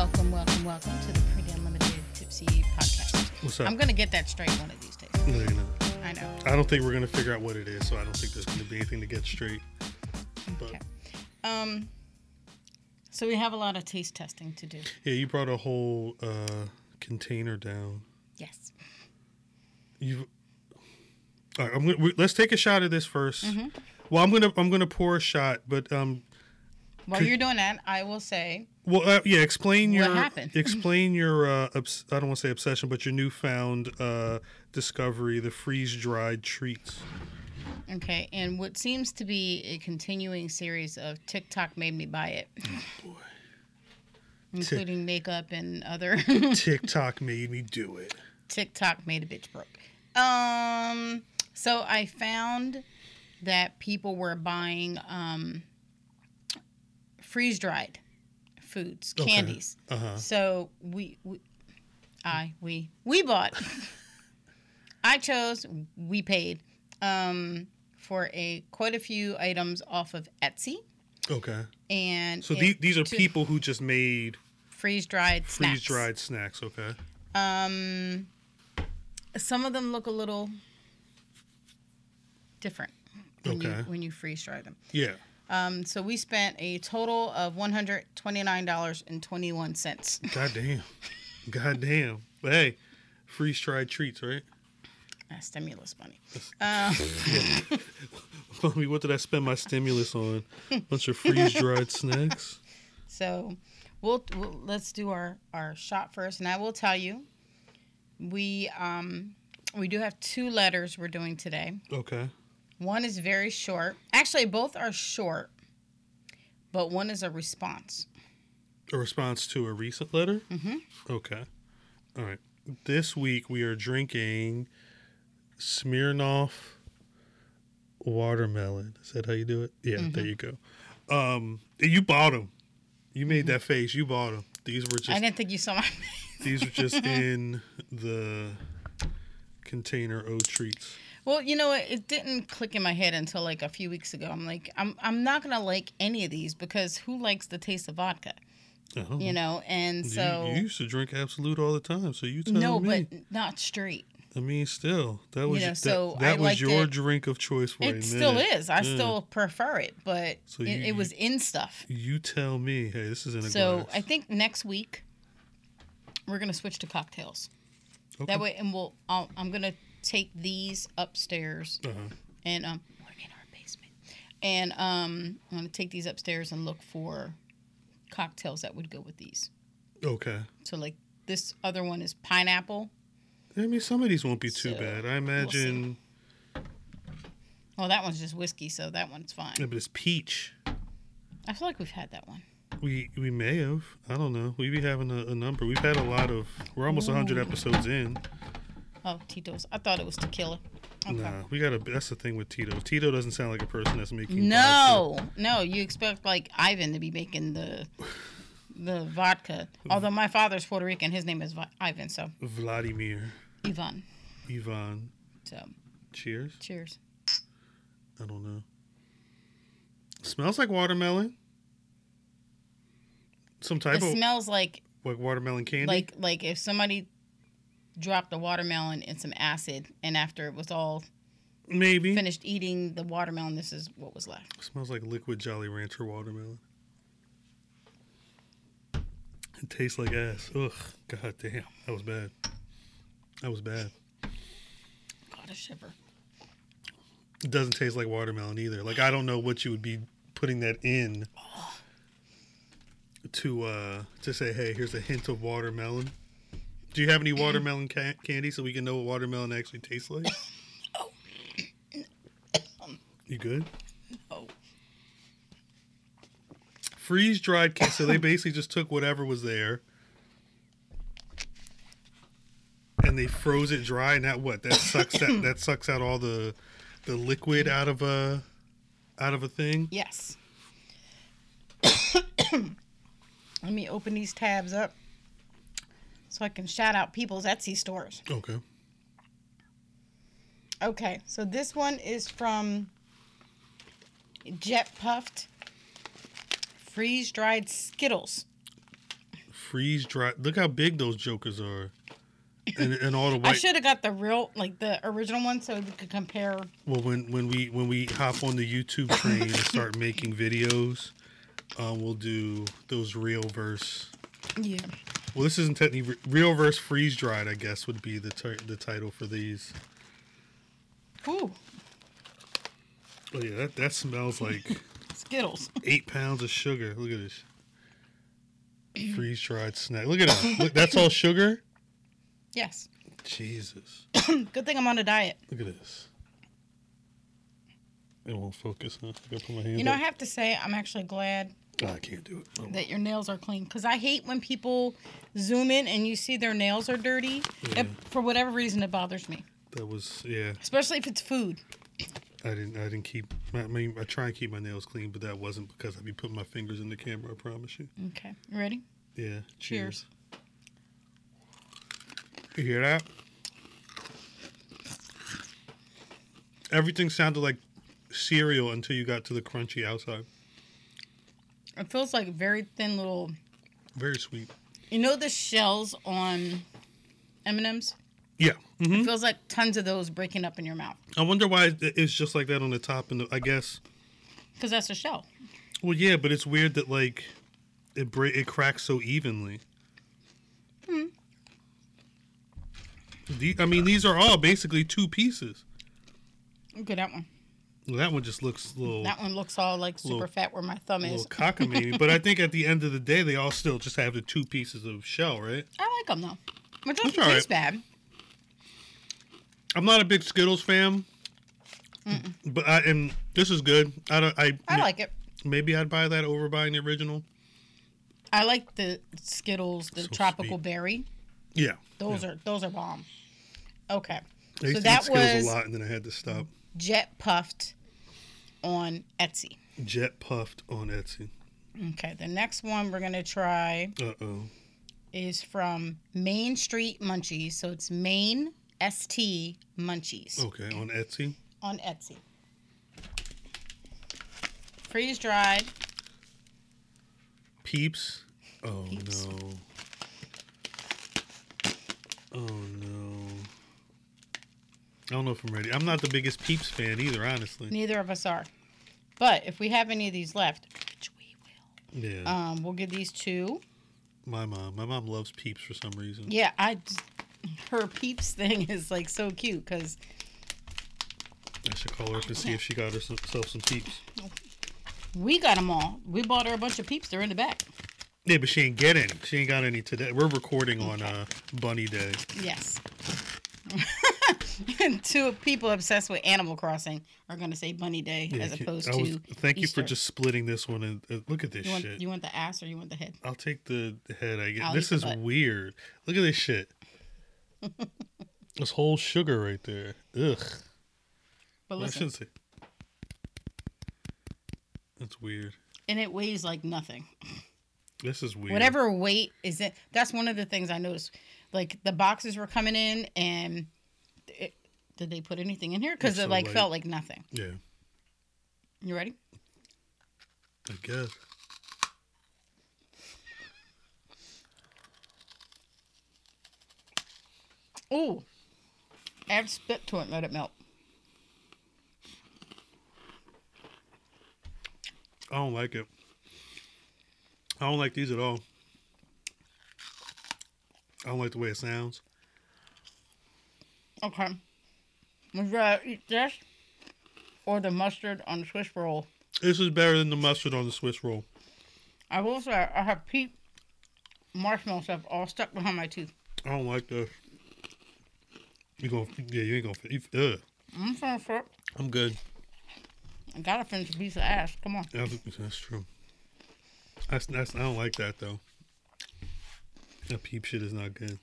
Welcome, welcome, welcome to the Pretty Unlimited Tipsy podcast. What's up? I'm gonna get that straight one of these days. No, you're not. I know. I don't think we're gonna figure out what it is, so I don't think there's gonna be anything to get straight. But Okay. Um. So we have a lot of taste testing to do. yeah, you brought a whole uh, container down. Yes. You. All right, I'm gonna, we, let's take a shot of this 1st Mm-hmm. Well, I'm gonna I'm gonna pour a shot, but um, While Could- you're doing that, I will say well, uh, yeah, explain What your happened? explain your uh, obs- I don't want to say obsession, but your newfound uh, discovery, the freeze dried treats. okay. And what seems to be a continuing series of TikTok made me buy it, Boy, including makeup and other TikTok made me do it. TikTok made a bitch broke. Um, so I found that people were buying um, freeze dried foods, Okay. candies. Uh huh. So we, we, I, we, we bought. I chose. We paid um, for a quite a few items off of Etsy, Okay. and So it- the, these are people who just made freeze dried snacks. freeze dried snacks. Okay. Um, some of them look a little different when you Okay. when you freeze dry them. Yeah. Um, so we spent a total of one hundred twenty nine dollars and twenty one cents. God damn. God damn. But hey, freeze dried treats, right? stimulus money. Um, Mommy, what did I spend my stimulus on? A Bunch of freeze dried snacks. so we'll, we'll let's do our our shot first, and I will tell you, we um we do have two letters we're doing today. Okay. One is very short. Actually, both are short, but one is a response. A response to a recent letter? Mm-hmm. Okay. All right. This week we are drinking Smirnoff watermelon. Is that how you do it? Yeah, there you go. Um, you bought them. You made that face. You bought them. These were just. I didn't think you saw my. these were just in the container O treats. Well, you know? It didn't click in my head until like a few weeks ago. I'm like, I'm I'm not gonna like any of these because who likes the taste of vodka? Uh-huh. You know, and You- so you, used to drink Absolut all the time, so you tell no, me. but not straight. I mean, still, that was know, that, so that I was your it. drink of choice for It still is. I Yeah. still prefer it, but So it, you- it was in stuff. You tell me. Hey, this is in a So glass. I think next week we're gonna switch to cocktails. Okay. That way, and we'll. I'll, I'm gonna take these upstairs Uh-huh. and um, we're in our basement, and um, I'm gonna take these upstairs and look for cocktails that would go with these. Okay. So like this other one is pineapple. I mean, some of these won't be too So, bad. I we'll imagine. Well, that one's just whiskey, so that one's fine. yeah, but it's peach. I feel like we've had that one. We we may have. I don't know. We be having a, a number. We've had a lot of. We're almost a hundred episodes in. Oh, Tito's. I thought it was tequila. Okay. Nah, we got to. That's the thing with Tito. Tito doesn't sound like a person that's making. vodka. No, no, you expect like Ivan to be making the the vodka. Although my father's Puerto Rican, his name is Ivan, so Vladimir, Ivan. Ivan. So Cheers. cheers. I don't know. Smells like watermelon. Some type It of smells like like watermelon candy. like like if somebody dropped a watermelon in some acid, and after it was all maybe. finished eating the watermelon, this is what was left. Smells like liquid Jolly Rancher watermelon. It tastes like ass. Ugh. God damn. That was bad. That was bad. Got a shiver. It doesn't taste like watermelon either. Like I don't know what you would be putting that in to uh to say, hey, here's a hint of watermelon. Do you have any watermelon ca- candy so we can know what watermelon actually tastes like? You good? No. freeze dried candy. So they basically just took whatever was there and they froze it dry. And that what that sucks that that sucks out all the the liquid out of a out of a thing. yes. Let me open these tabs up so I can shout out people's Etsy stores. Okay. Okay, so this one is from Jet Puffed Freeze Dried Skittles. freeze dry. Look how big those jokers are, and and all the way I should have got the real, like the original one, so we could compare. Well, when when we when we hop on the YouTube train and start making videos, um, we'll do those real verse. Yeah. Well, this isn't technically real verse freeze dried. I guess would be the the title for these. Ooh, Oh yeah, that that smells like Skittles. eight pounds of sugar. Look at this. Freeze dried snack. Look at that. Look, that's all sugar. Yes. Jesus. Good thing I'm on a diet. Look at this. It won't focus, huh? I gotta put my hand You know, I have to say, I'm actually glad I can't do it. That your nails are clean because I hate when people zoom in and you see their nails are dirty. Yeah. It, for whatever reason, it bothers me, that was yeah. especially if it's food. I didn't. I didn't keep. I mean, I try and keep my nails clean, but that wasn't because I'd be putting my fingers in the camera. I promise you. Okay, ready? Yeah. Cheers. You hear that? Everything sounded like cereal until you got to the crunchy outside. It feels like very thin little. Very sweet. You know the shells on M and M's. Yeah. hmm It feels like tons of those breaking up in your mouth I wonder why it's just like that on the top, and the, I guess. because that's a shell. Well, yeah, but it's weird that like it break it cracks so evenly. Hmm. The, I mean, these are all basically two pieces. Look at that one. Well, that one just looks a little, That one looks all like super Little- fat where my thumb is. cockamamie. but I think at the end of the day, they all still just have the two pieces of shell, right? I like them though. It doesn't all taste bad. I'm not a big Skittles fan, but I and this is good. I don't. I, I like it. maybe I'd buy that over buying the original. I like the Skittles, the So tropical sweet. berry. Yeah, Those are those are bomb. Okay, I So that was- a lot, and then I had to stop. jet puffed on Etsy. Jet puffed on Etsy. Okay, the next one we're gonna try Uh oh. is from Main Street Munchies. So it's Main ST Munchies Okay, on Etsy. on Etsy. Freeze dried. Peeps. Oh Peeps. no. Oh no. I don't know if I'm ready. I'm not the biggest Peeps fan either, honestly. Neither of us are. But if we have any of these left, which we will, Yeah. um, we'll give these two. my mom. My mom loves Peeps for some reason. Yeah, I. just- Her peeps thing is like so cute because I should call her up and see if she got herself some Peeps. we got them all. We bought her a bunch of peeps. They're in the back. Yeah, but she ain't get any. She ain't got any today. We're recording on uh Bunny Day. Yes. Two people obsessed with Animal Crossing are going to say Bunny Day Yeah, as opposed I to. was- thank you for just splitting this one. And uh, look at this You want, shit. you want the ass or you want the head? I'll take the head. I get. This is butt. weird. Look at this shit. this whole sugar right there. Ugh. But Well, I listen, shouldn't say. That's weird. and it weighs like nothing. This is weird. Whatever weight is it, that's one of the things I noticed. Like the boxes were coming in, and did they put anything in here? Because it so like felt like nothing. Yeah, You ready? I guess. Ooh, add spit to it and let it melt. I don't like it. I don't like these at all. I don't like the way it sounds. Okay. Would you rather eat this or the mustard on the Swiss roll? This is better than the mustard on the Swiss roll. I will say I have peat marshmallow stuff all stuck behind my teeth. I don't like this. You gonna? Yeah, you ain't gonna. You, ugh. I'm trying to flip. I'm good. I gotta finish a piece of ass. Come on. That's, that's true. That's, that's I don't like that though. That peep shit is not good.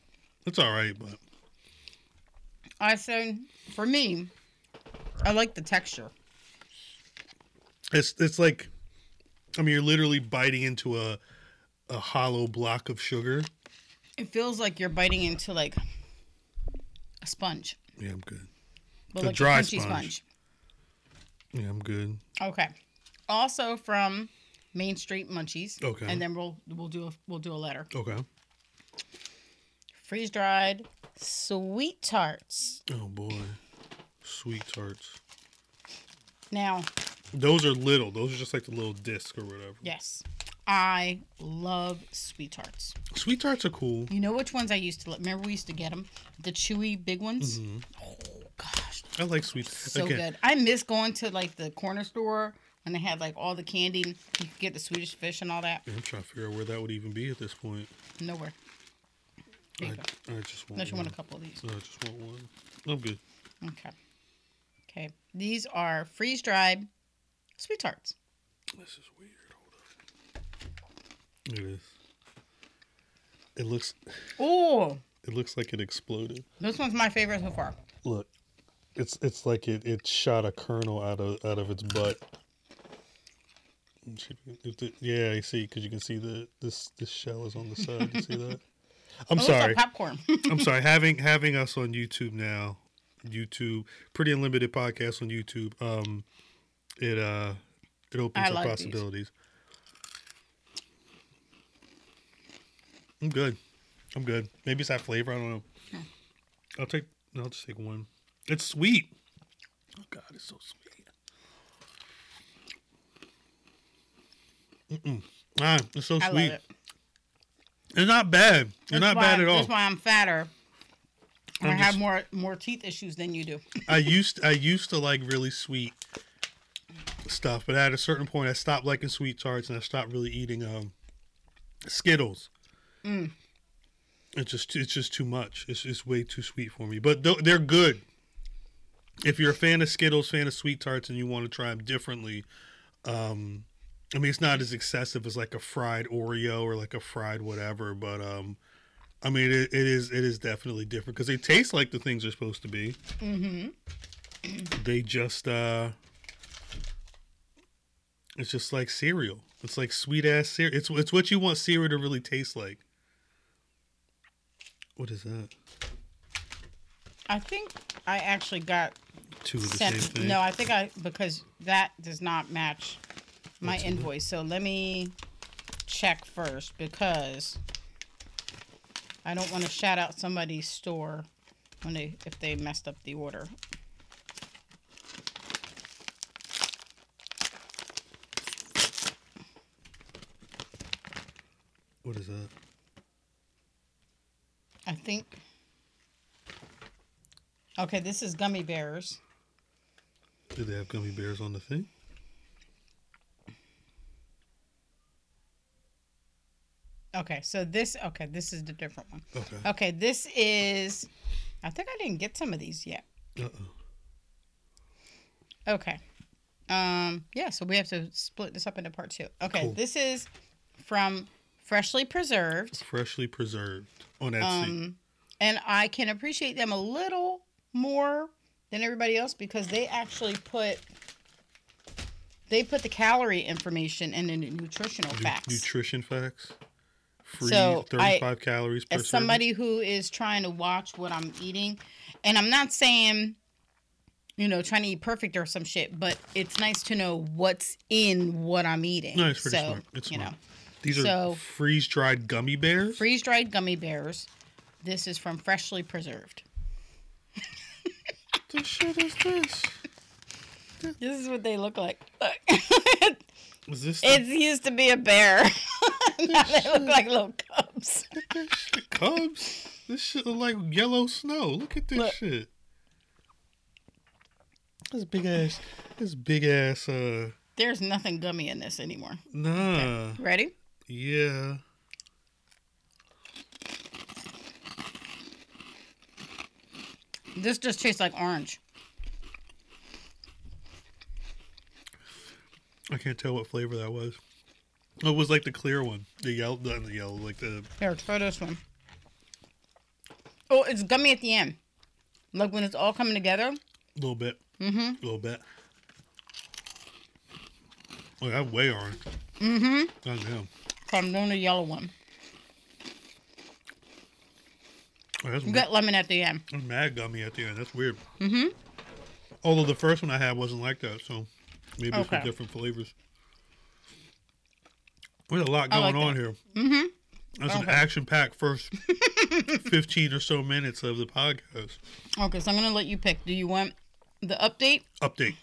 It's all right, but I said for me, I like the texture. it's it's like, I mean, you're literally biting into a a hollow block of sugar. It feels like you're biting into like a sponge, Yeah, I'm good. but like dry a sponge. sponge. Yeah, I'm good. Okay. Also from Main Street Munchies. Okay. And then we'll we'll do a we'll do a letter. Okay. Freeze dried sweet tarts. Oh boy, sweet tarts. Now, Those are little. Those are just like the little disc or whatever. yes, I love sweet tarts. Sweet tarts are cool. You know which ones I used to? Remember we used to get them, the chewy big ones. Mm-hmm. Oh gosh, I like sweet. so Again, good. I miss going to like the corner store when they had like all the candy. You could get the Swedish fish and all that. I'm trying to figure out where that would even be at this point. Nowhere. There I, go. I just want Unless you one. want a couple of these. No, I just want one. I'm good. Okay. Okay. These are freeze dried sweet tarts. This is weird. Hold up. It is. It looks. Oh, It looks like it exploded. this one's my favorite so far. Look, it's it's like it, it shot a kernel out of out of its butt. Let's see if you- Yeah, I see because you can see the this this shell is on the side. You see that? I'm Oh, sorry. popcorn. I'm sorry. Having having us on YouTube now, YouTube, pretty unlimited podcast on YouTube. Um, it uh, it opens I up like these. possibilities. I'm good. I'm good. Maybe it's that flavor. I don't know. I'll take. no, I'll just take one. It's sweet. Oh God, it's so sweet. Mm-mm. Ah, it's so I sweet. It's not bad. It's That's not why- bad at all. That's why I'm fatter. And I I'm have more more teeth issues than you do. I used I used to like really sweet stuff, but at a certain point, I stopped liking sweet tarts and I stopped really eating um Skittles. Mm. It's just it's just too much. It's it's way too sweet for me. But th- they're good. If you're a fan of Skittles, fan of sweet tarts, and you want to try them differently, um, I mean, it's not as excessive as like a fried Oreo or like a fried whatever, but um, I mean, it, it is it is definitely different because they taste like the things they're supposed to be Mm-hmm. they just uh it's just like cereal it's like sweet ass cereal it's it's what you want cereal to really taste like what is that I think I actually got two of the sent. same thing No, I think I because that does not match my What's in it? invoice. So let me check first because I don't want to shout out somebody's store when they if they messed up the order. what is that I think. Okay, this is gummy bears. do they have gummy bears on the thing Okay, so this okay, this is the different one. okay Okay, this is I think I didn't get some of these yet. uh-oh Okay. Um yeah, so we have to split this up into part 2. Okay, Cool. this is from Freshly Preserved. freshly preserved on Etsy Um and I can appreciate them a little more than everybody else because they actually put they put the calorie information and the nutritional facts. nutrition facts free So, I- 35 calories per as serving. somebody who is trying to watch what I'm eating, and I'm not saying, you know, trying to eat perfect or some shit, but it's nice to know what's in what I'm eating. no it's pretty so, smart it's you smart know, these are so- freeze dried gummy bears freeze dried gummy bears. This is from Freshly Preserved. the shit is this This is what they look like. Look. is this the- it used to be a bear. now they look like little cubs. Look at this shit, Cubs. This shit look like yellow snow. Look at this Look. shit. This big ass. This big ass. Uh, There's nothing gummy in this anymore. nah. Ready? Yeah. This just tastes like orange. I can't tell what flavor that was. It was like the clear one. The yellow, not the yellow, like the. Here, try this one. Oh, it's gummy at the end. Like when it's all coming together. A little bit. Mm-hmm. A little bit. Oh, that's way orange. Mm-hmm. God damn. So I'm doing the yellow one. Oh, that's You got lemon at the end. that's mad gummy at the end. That's weird. Mm-hmm. Although the first one I had wasn't like that, so maybe it's Okay. different flavors. There's a lot I like going on here. Mm-hmm. That's an action packed first 15 or so minutes of the podcast. Okay, so I'm gonna let you pick. Do you want the update? Update.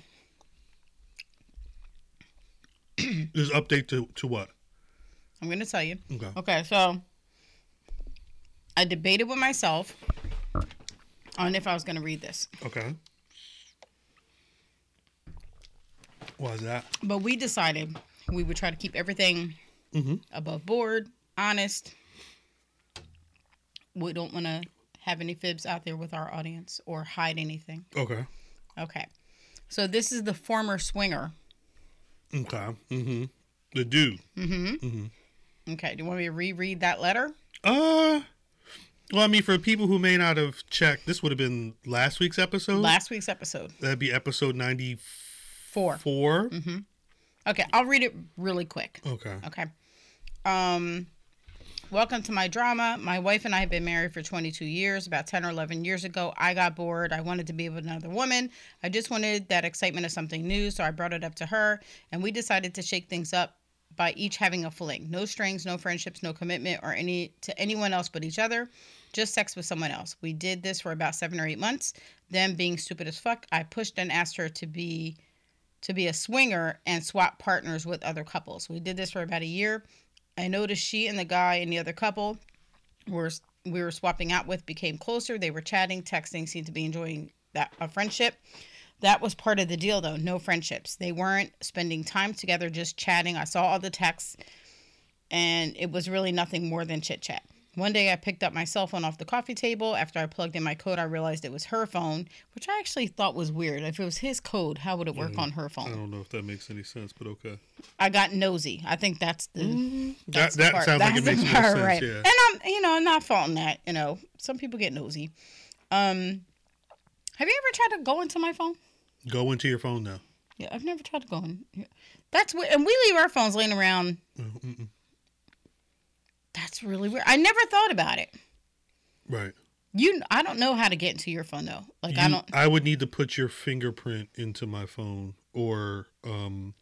This update to, to what? I'm gonna tell you. Okay. Okay, so I debated with myself on if I was gonna read this, Okay. Why is that? but we decided we would try to keep everything Mhm. above board, honest. We don't want to have any fibs out there with our audience or hide anything. Okay. Okay, so this is the former swinger. Okay. Mm-hmm. The dude. Mm-hmm. mm-hmm. Okay, do you want me to reread that letter? Uh, well, I mean, for people who may not have checked, this would have been last week's episode. Last week's episode That'd be episode 94. four. Mm-hmm. Okay, I'll read it really quick. Okay. Okay. Um, welcome to my drama. My wife and I have been married for 22 years. About 10 or 11 years ago, I got bored. I wanted to be with another woman. I just wanted that excitement of something new, so I brought it up to her, and we decided to shake things up by each having a fling. No strings, no friendships, no commitment or any to anyone else but each other. Just sex with someone else. We did this for about 7 or 8 months. Then being stupid as fuck, I pushed and asked her to be to be a swinger and swap partners with other couples. We did this for about a year. I noticed she and the guy and the other couple were we were swapping out with became closer. They were chatting, texting, seemed to be enjoying that a friendship. That was part of the deal though, no friendships. They weren't spending time together, just chatting. I saw all the texts and it was really nothing more than chit chat. One day I picked up my cell phone off the coffee table. After I plugged in my code, I realized it was her phone, which I actually thought was weird. If it was his code, how would it work on her phone? I don't know if that makes any sense, but okay. I got nosy. I think that's the That, that's the that sounds like it That's makes more sense, right. yeah. And I'm, you know, I'm not faulting that. You know, some people get nosy. Um, have you ever tried to go into my phone? Go into your phone now. Yeah, I've never tried to go in. That's weird. And we leave our phones laying around. Mm-mm. That's really weird. I never thought about it. Right. You, I don't know how to get into your phone though. Like I don't. I would need to put your fingerprint into my phone, or um,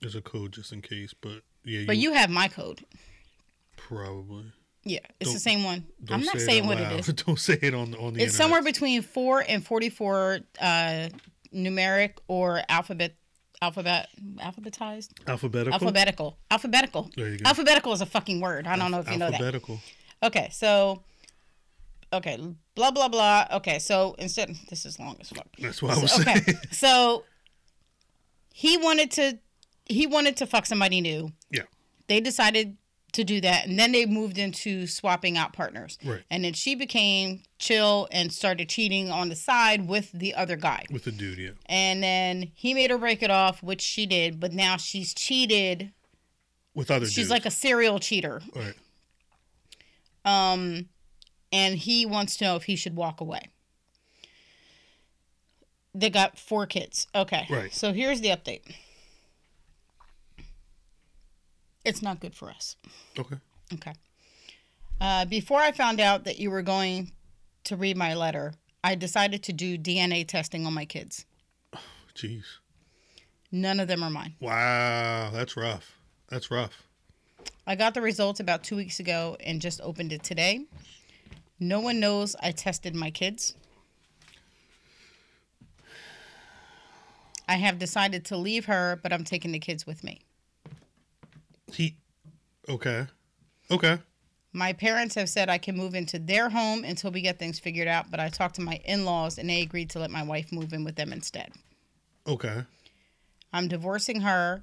there's a code just in case. But yeah, But you have my code. probably. Yeah, it's the Don't- same one. I'm not say saying what it is. Don't say it on on the. Internet. It's somewhere between four and forty-four uh, numeric or alphabet, alphabet, alphabetized. alphabetical. Alphabetical. Alphabetical. There you go. Alphabetical is a fucking word. I don't know if you know that. Alphabetical. Okay, so okay, blah blah blah. Okay, so instead this is long as fuck. That's what I was So- okay, saying. so he wanted to he wanted to fuck somebody new. Yeah. They decided to do that and then they moved into swapping out partners. Right. And then she became chill and started cheating on the side with the other guy. With the dude, yeah. And then he made her break it off, which she did, but now she's cheated. With other She's dudes. like a serial cheater. Right. Um, and he wants to know if he should walk away. They got four kids. Okay. Right. So here's the update. It's not good for us. Okay. Okay. Uh, before I found out that you were going to read my letter, I decided to do DNA testing on my kids. Jeez. None of them are mine. Wow. That's rough. That's rough. I got the results about two weeks ago and just opened it today. No one knows I tested my kids. I have decided to leave her, but I'm taking the kids with me. He. Okay. Okay. My parents have said I can move into their home until we get things figured out, but I talked to my in laws and they agreed to let my wife move in with them instead. Okay. I'm divorcing her.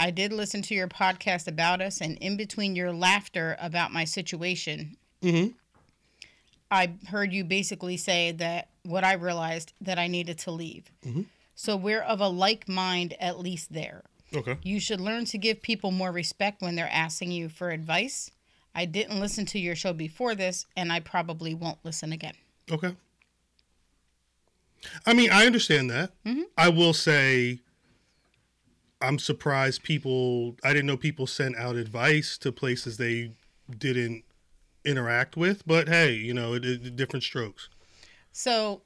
I did listen to your podcast about us, and in between your laughter about my situation, Mm-hmm. I heard you basically say that what I realized that I needed to leave. Mhm. So we're of a like mind, at least there. Okay. You should learn to give people more respect when they're asking you for advice. I didn't listen to your show before this, and I probably won't listen again. Okay. I mean, I understand that. Mhm. I will say, I'm surprised people. I didn't know people sent out advice to places they didn't interact with. But hey, you know, it, it, different strokes. So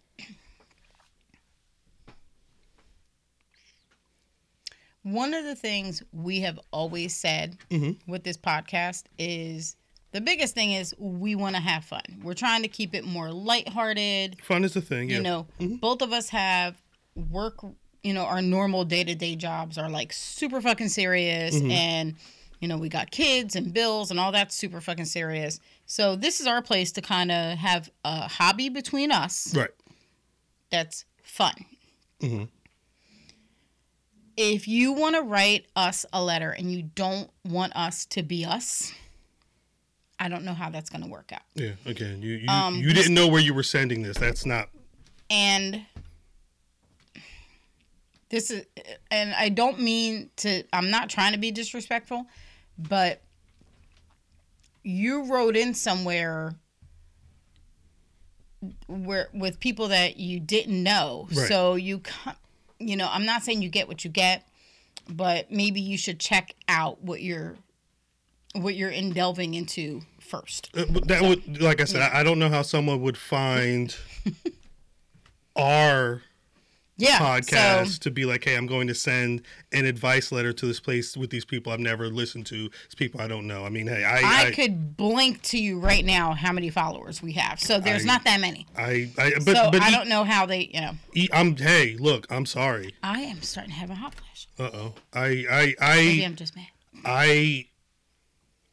one of the things we have always said Mhm. with this podcast is the biggest thing is we want to have fun. We're trying to keep it more lighthearted. Fun is the thing. You yeah. know, both of us have work, you know, our normal day to day jobs are like super fucking serious. And, you know, we got kids and bills and all that's super fucking serious. So this is our place to kind of have a hobby between us Right. that's fun. Mhm. If you want to write us a letter and you don't want us to be us, I don't know how that's going to work out. Yeah. Again, you you, Um, you didn't know where you were sending this. That's not. And this is, and I don't mean to, I'm not trying to be disrespectful, but you wrote in somewhere where with people that you didn't know. Right. So you, you know, I'm not saying you get what you get, but maybe you should check out what you're, what you're in delving into first. Uh, that would, like I said, I, I don't know how someone would find our Yeah. podcast So, to be like, hey, I'm going to send an advice letter to this place with these people I've never listened to. It's people I don't know. I mean, hey, I, I, I, could blink to you right now how many followers we have. So there's I- not that many. I, I, but, so but I e- don't know how they, you know. e- I'm, hey, look, I'm sorry. I am starting to have a hot flash. Uh oh. I, I, I. Maybe I'm just mad. I,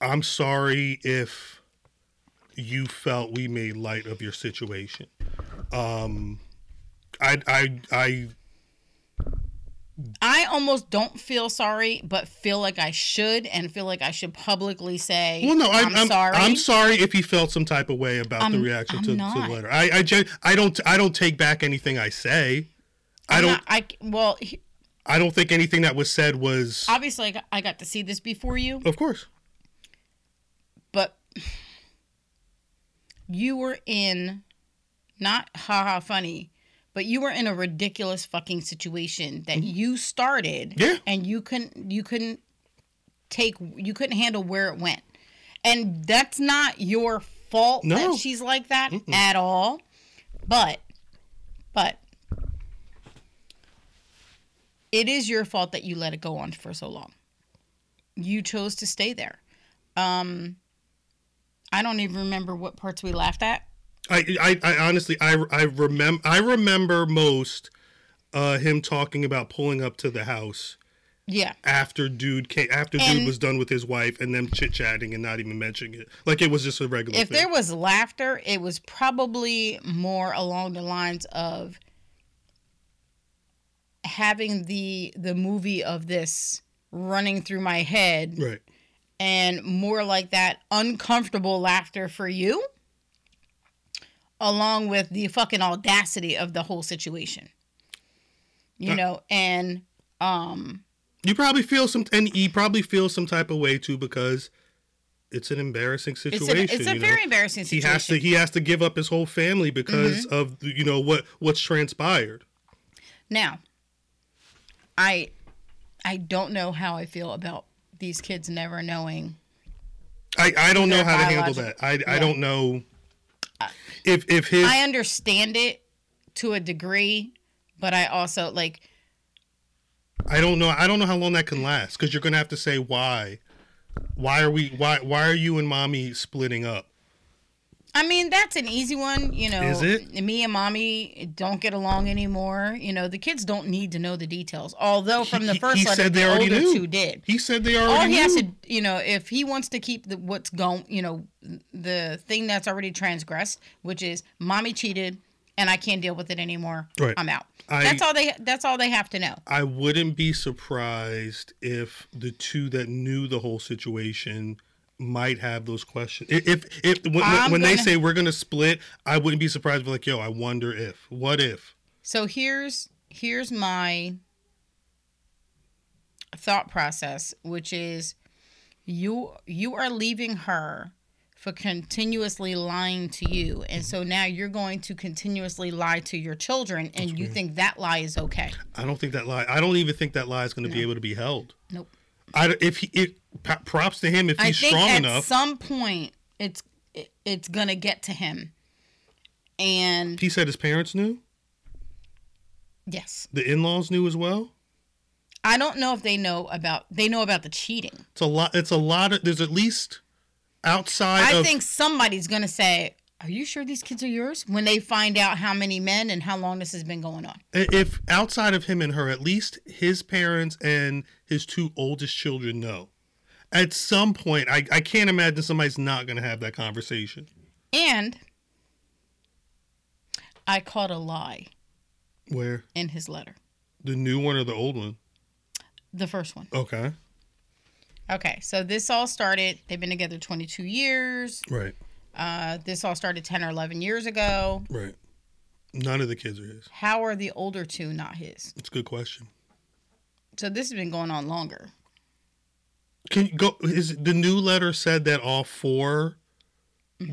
I'm sorry if you felt we made light of your situation. Um, I, I, I, I almost don't feel sorry, but feel like I should, and feel like I should publicly say, Well, no, I, I'm, I'm, sorry. I'm sorry if he felt some type of way about the I'm- reaction to, to the letter. I, I, gen- I don't, I don't take back anything I say. I I'm don't, not- I well, he- I don't think anything that was said was. obviously, I got, I got to see this before you, Of course, but you were in, not haha funny, but you were in a ridiculous fucking situation that you started, Mm-hmm. Yeah. and you couldn't, you couldn't take, you couldn't handle where it went, and that's not your fault No. that she's like that at all, but, but. It is your fault that you let it go on for so long. You chose to stay there. Um, I don't even remember what parts we laughed at. I, I, I honestly, I, I remember, I remember most uh, him talking about pulling up to the house Yeah. after dude came, after And- dude was done with his wife, and them chit chatting and not even mentioning it, like it was just a regular. If thing. there was laughter, it was probably more along the lines of having the the movie of this running through my head right, and more like that uncomfortable laughter for you along with the fucking audacity of the whole situation. You Uh, know, and um you probably feel some, and he probably feels some type of way too because it's an embarrassing it's, situation. it's a know? very embarrassing situation. he has to he has to give up his whole family because Mm-hmm. of you know what what's transpired. Now, I I don't know how I feel about these kids never knowing. I, I don't know how to handle that. I, I don't know if if his I understand it to a degree, but I also like I don't know I don't know how long that can last because you're gonna have to say why. Why are we why why are you and mommy splitting up? I mean, that's an easy one, you know. Is it? Me and mommy don't get along anymore. You know, the kids don't need to know the details. Although from the first he letter, said they the already older knew. two did. He said they already All he has to, you know, if he wants to keep the what's going, you know, the thing that's already transgressed, which is mommy cheated and I can't deal with it anymore. Right. I'm out. I- that's all they. That's all they have to know. I wouldn't be surprised if the two that knew the whole situation might have those questions. If if, if when, when they say we're gonna split, I wouldn't be surprised. But like, yo, I wonder if. What if? So here's here's my thought process, which is you you are leaving her for continuously lying to you, and so now you're going to continuously lie to your children, and you think that lie is okay. I don't think that lie. I don't even think that lie is going to be able to be held. Nope. I, if he, it, props to him if I he's think strong at enough. some point it's it, it's gonna get to him, and he said his parents knew. yes, The in-laws knew as well. I don't know if they know about they know about the cheating. It's a lot. It's a lot of. There's at least outside. I of, think somebody's gonna say, "Are you sure these kids are yours?" When they find out how many men and how long this has been going on. if outside of him and her, at least his parents and his two oldest children know. At some point, I, I can't imagine somebody's not going to have that conversation. And I caught a lie Where in his letter. the new one or the old one? The first one. Okay, Okay, so this all started. They've been together 22 years. right, Uh, this all started 10 or 11 years ago. right. None of the kids are his. How are the older two not his? It's a good question. So this has been going on longer. Can you go? Is the new letter said that all 4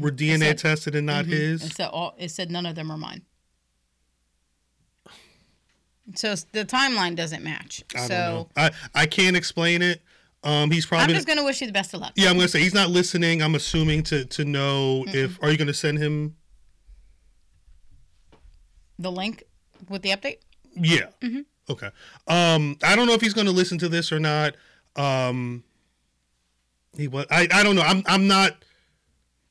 were DNA said- tested and not It his? said all. It said none of them are mine. So the timeline doesn't match. I so. I I can't explain it. Um, he's I'm probably just gonna wish you the best of luck. Yeah, I'm gonna say he's not listening. I'm assuming to to know if are you gonna send him? The link with the update. Yeah. Mm-hmm. Okay. Um, I don't know if he's gonna listen to this or not. Um, he was. I I don't know. I'm I'm not.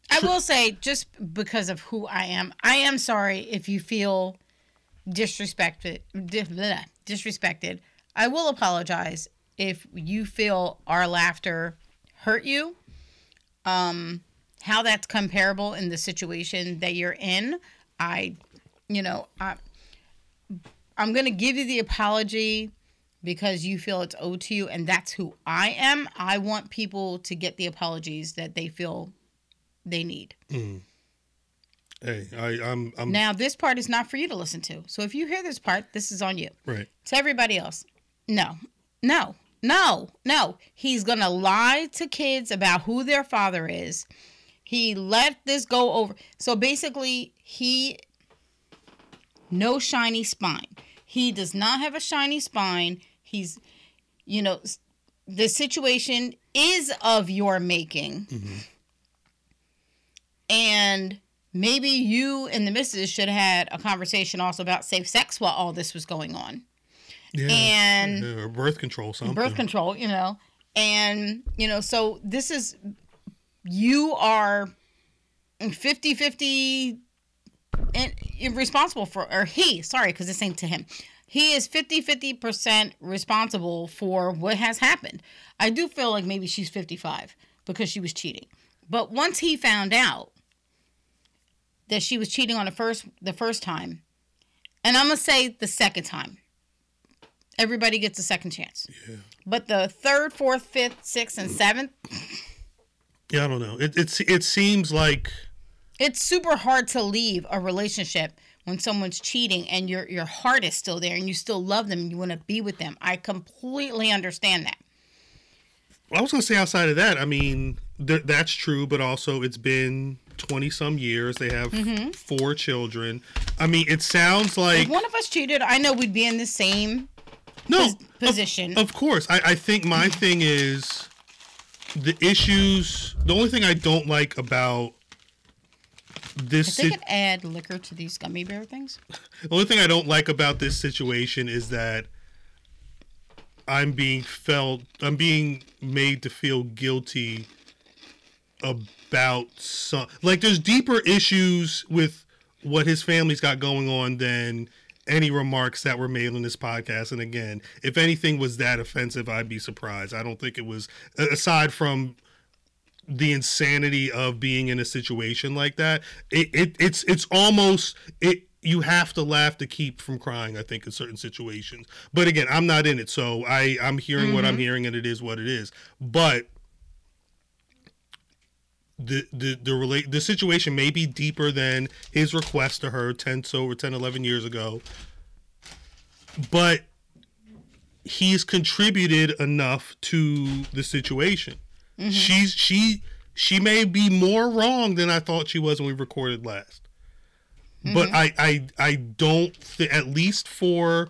I will say, just because of who I am, I am sorry if you feel disrespected. disrespected. I will apologize if you feel our laughter hurt you. Um, how that's comparable in the situation that you're in, I, you know, I, I'm gonna give you the apology because you feel it's owed to you, and that's who I am. I want people to get the apologies that they feel they need. Hey, I I'm I'm Now, this part is not for you to listen to. So if you hear this part, this is on you. right. To everybody else, no, no, no, no. He's going to lie to kids about who their father is. He let this go over. So basically, he, no shiny spine. He does not have a shiny spine. He's, you know, the situation is of your making. Mm-hmm. And maybe you and the missus should have had a conversation also about safe sex while all this was going on. Yeah. And- yeah, birth control something. Birth control, you know. And, you know, so this is, you are 50 50 and responsible for, or he, sorry, because this ain't to him. He is 50 50% responsible for what has happened. I do feel like maybe she's 55 because she was cheating. But once he found out that she was cheating on the first the first time, and I'm gonna say the second time, everybody gets a second chance. Yeah. But the third, fourth, fifth, sixth, and seventh, Yeah, I don't know. It it's it seems like it's super hard to leave a relationship when someone's cheating and your your heart is still there and you still love them and you want to be with them. I completely understand that. I was gonna say outside of that, I mean, th- that's true, but also it's been twenty some years. They have Mm-hmm. four children. I mean, it sounds like If one of us cheated, I know we'd be in the same no pos- position. Of, course, I, I think my thing is the issues. The only thing I don't like about this, if they sit- could add liquor to these gummy bear things, the only thing I don't like about this situation is that I'm being felt. I'm being made to feel guilty about some. Like, there's deeper issues with what his family's got going on than any remarks that were made on this podcast. And again, if anything was that offensive, I'd be surprised. I don't think it was. Aside from the insanity of being in a situation like that, it, it it's it's almost it. You have to laugh to keep from crying. I think in certain situations. But again, I'm not in it, so I I'm hearing what I'm mm-hmm. hearing, and it is what it is. But the the the relate the situation may be deeper than his request to her 10 so or 10 11 years ago. But he's contributed enough to the situation. Mm-hmm. She's she she may be more wrong than i thought she was when we recorded last. Mm-hmm. But i i i don't th- at least for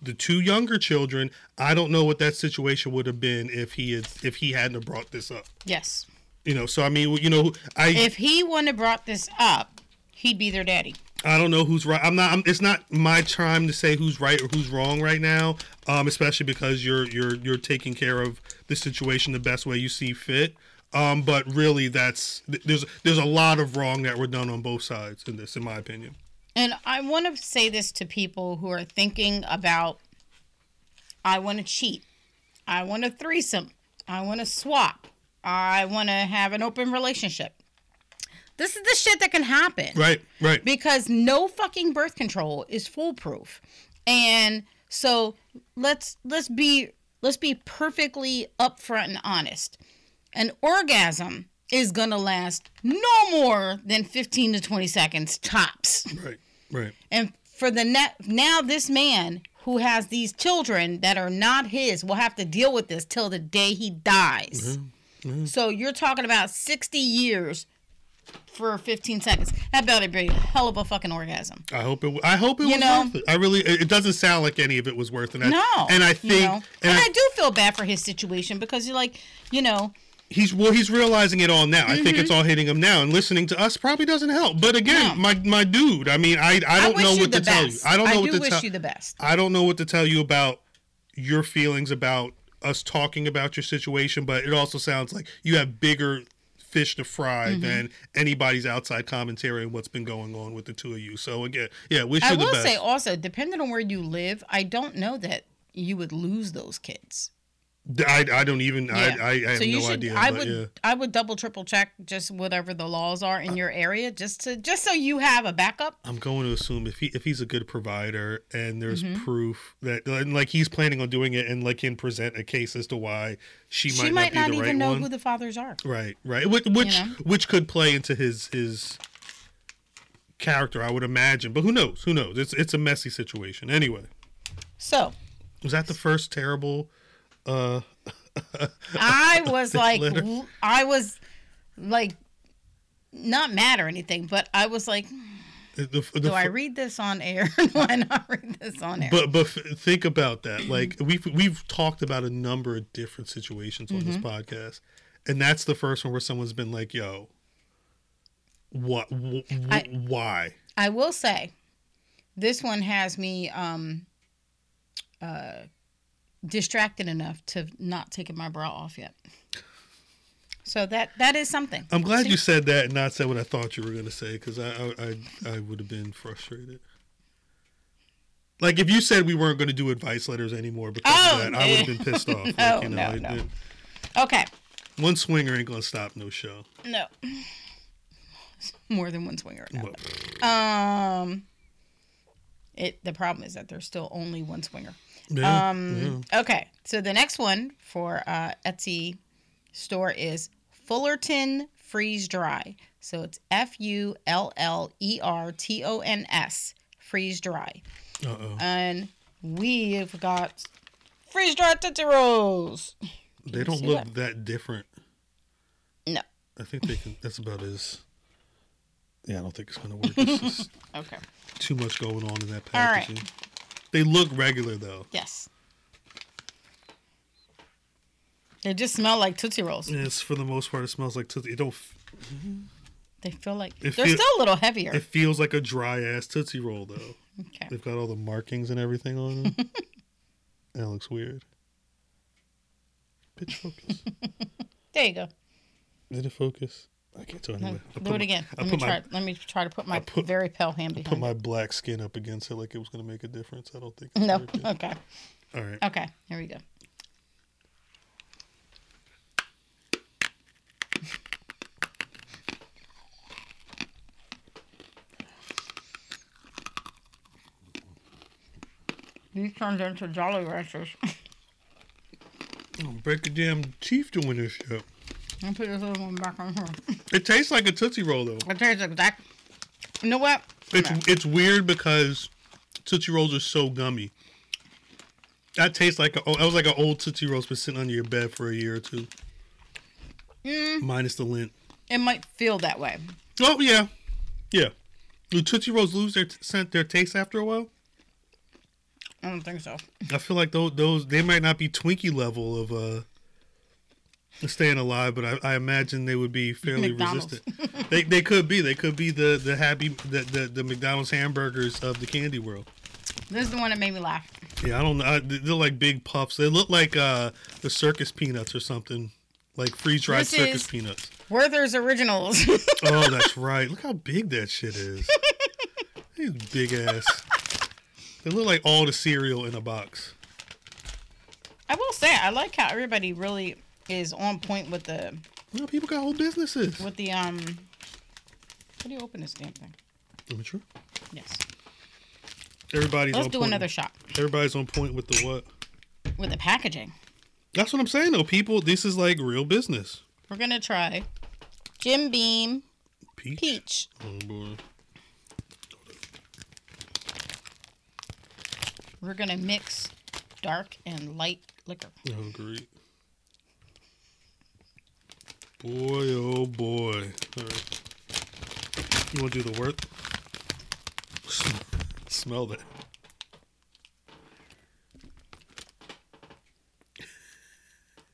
the two younger children i don't know what that situation would have been if he had if he hadn't have brought this up. Yes. You know so i mean you know i If he wouldn't have brought this up, he'd be their daddy. I don't know who's right. I'm not. I'm, it's not my time to say who's right or who's wrong right now. Um, especially because you're you're you're taking care of the situation the best way you see fit. Um, but really, that's there's there's a lot of wrong that were done on both sides in this, in my opinion. And I want to say this to people who are thinking about I want to cheat. I want a threesome. I want to swap. I want to have an open relationship. This is the shit that can happen. Right, right. Because no fucking birth control is foolproof. And so let's let's be let's be perfectly upfront and honest. An orgasm is going to last no more than 15 to 20 seconds tops. Right, right. And for the net now this man who has these children that are not his will have to deal with this till the day he dies. Mm-hmm. So you're talking about 60 years for 15 seconds. That better be a hell of a fucking orgasm. I hope it. I hope it You was know? worth it. I really. It doesn't sound like any of it was worth it. And I- No. and I you think, know? and, and I, I do feel bad for his situation because you're like, you know, he's well, he's realizing it all now. I think Mm-hmm. it's all hitting him now, and listening to us probably doesn't help. But again, No. my my dude. I mean, I I I, don't wish know what to tell you. I don't know I what do to wish tell. you the best. I don't know what to tell you about your feelings about us talking about your situation, but it also sounds like you have bigger fish to fry Mm-hmm. than anybody's outside commentary on what's been going on with the two of you. So again, yeah, wish I you the will say also, depending on where you live, I don't know that you would lose those kids. I, I don't even I, Yeah. I, I have so you no should, idea. I would yeah. I would double triple check just whatever the laws are in your area just to just so you have a backup. I'm going to assume if he if he's a good provider and there's Mm-hmm. proof that and like he's planning on doing it and like can present a case as to why she might she might not not, be the even right know one. who the fathers are. right, right. Which which, know? which could play into his his character, I would imagine. But who knows? Who knows? It's it's a messy situation. Anyway, So was that the first terrible? Uh I was like, letter. I was like, not mad or anything, but I was like, The, the, do I read this on air? do I not read this on air? But but think about that. Like we've we've talked about a number of different situations on Mm-hmm. this podcast, and that's the first one where someone's been like, "Yo, what? wh- wh- I- why?" I will say, this one has me um, uh, distracted enough to not taking my bra off yet. So that that is something. I'm glad See? you said that and not said what I thought you were going to say because I, I I I would have been frustrated. Like if you said we weren't going to do advice letters anymore because Oh, of that, I would have been pissed off. No, like, you know, no, no. it- Okay. one swinger ain't going to stop no show. No. More than one swinger. But- Um. It the problem is that there's still only one swinger. Yeah, Um. Okay. So the next one for uh, Etsy store is Fullerton Freeze Dry. So it's F U L L E R T O N S Freeze Dry. Uh-oh. and we've got freeze dry tootsie rolls. They don't look that? that different. No. I think they can. That's about as. Yeah, I don't think it's gonna work. It's just Okay. too much going on in that All right. They look regular though. Yes. They just smell like Tootsie Rolls. It's for the most part, it smells like tootsie. It don't. f- mm-hmm. They feel like It they're feel- still a little heavier. It feels like a dry ass tootsie roll though. okay. They've got all the markings and everything on them. that looks weird. Pitch focus. There you go. Did it focus? I can't tell anyway. I Do it my- again. I Let me try. my let me try to put my put- very pale hand behind. put my black skin up against it like it was gonna make a difference. I don't think. No. working. Okay. All right. Okay. Here we go. These turned into Jolly Ranchers. Break a damn teeth doing this shit. I'll put this other one back on here. It tastes like a tootsie roll though. It tastes exact. You know what? It's it's weird because Tootsie Rolls are so gummy. That tastes like a, oh, that was like an old Tootsie Roll's been sitting under your bed for a year or two. Mm. Minus the lint. It might feel that way. Oh yeah, yeah. Do Tootsie Rolls lose their t- scent, their taste after a while? I don't think so. I feel like those those they might not be Twinkie level of uh staying alive, but I, I imagine they would be fairly McDonald's. resistant. they they could be. They could be the the happy the, the the McDonald's hamburgers of the candy world. This is the one that made me laugh. Yeah, I don't know. They're like big puffs. They look like uh the circus peanuts or something, like freeze dried circus peanuts. Werther's Originals. Oh, that's right. Look how big that shit is. These big ass. They look like all the cereal in a box. I will say, I like how everybody really is on point with the You know, people got whole businesses. with the um. How do you open this damn thing? Am I true? Yes. Everybody's Let's on do point. another shot Everybody's on point with the what? with the packaging. That's what I'm saying though. People, this is like real business. We're gonna try Jim Beam Peach. Peach. Oh boy. We're gonna mix dark and light liquor. Oh great. Boy, oh boy. Right. You want to do the work? Smell that.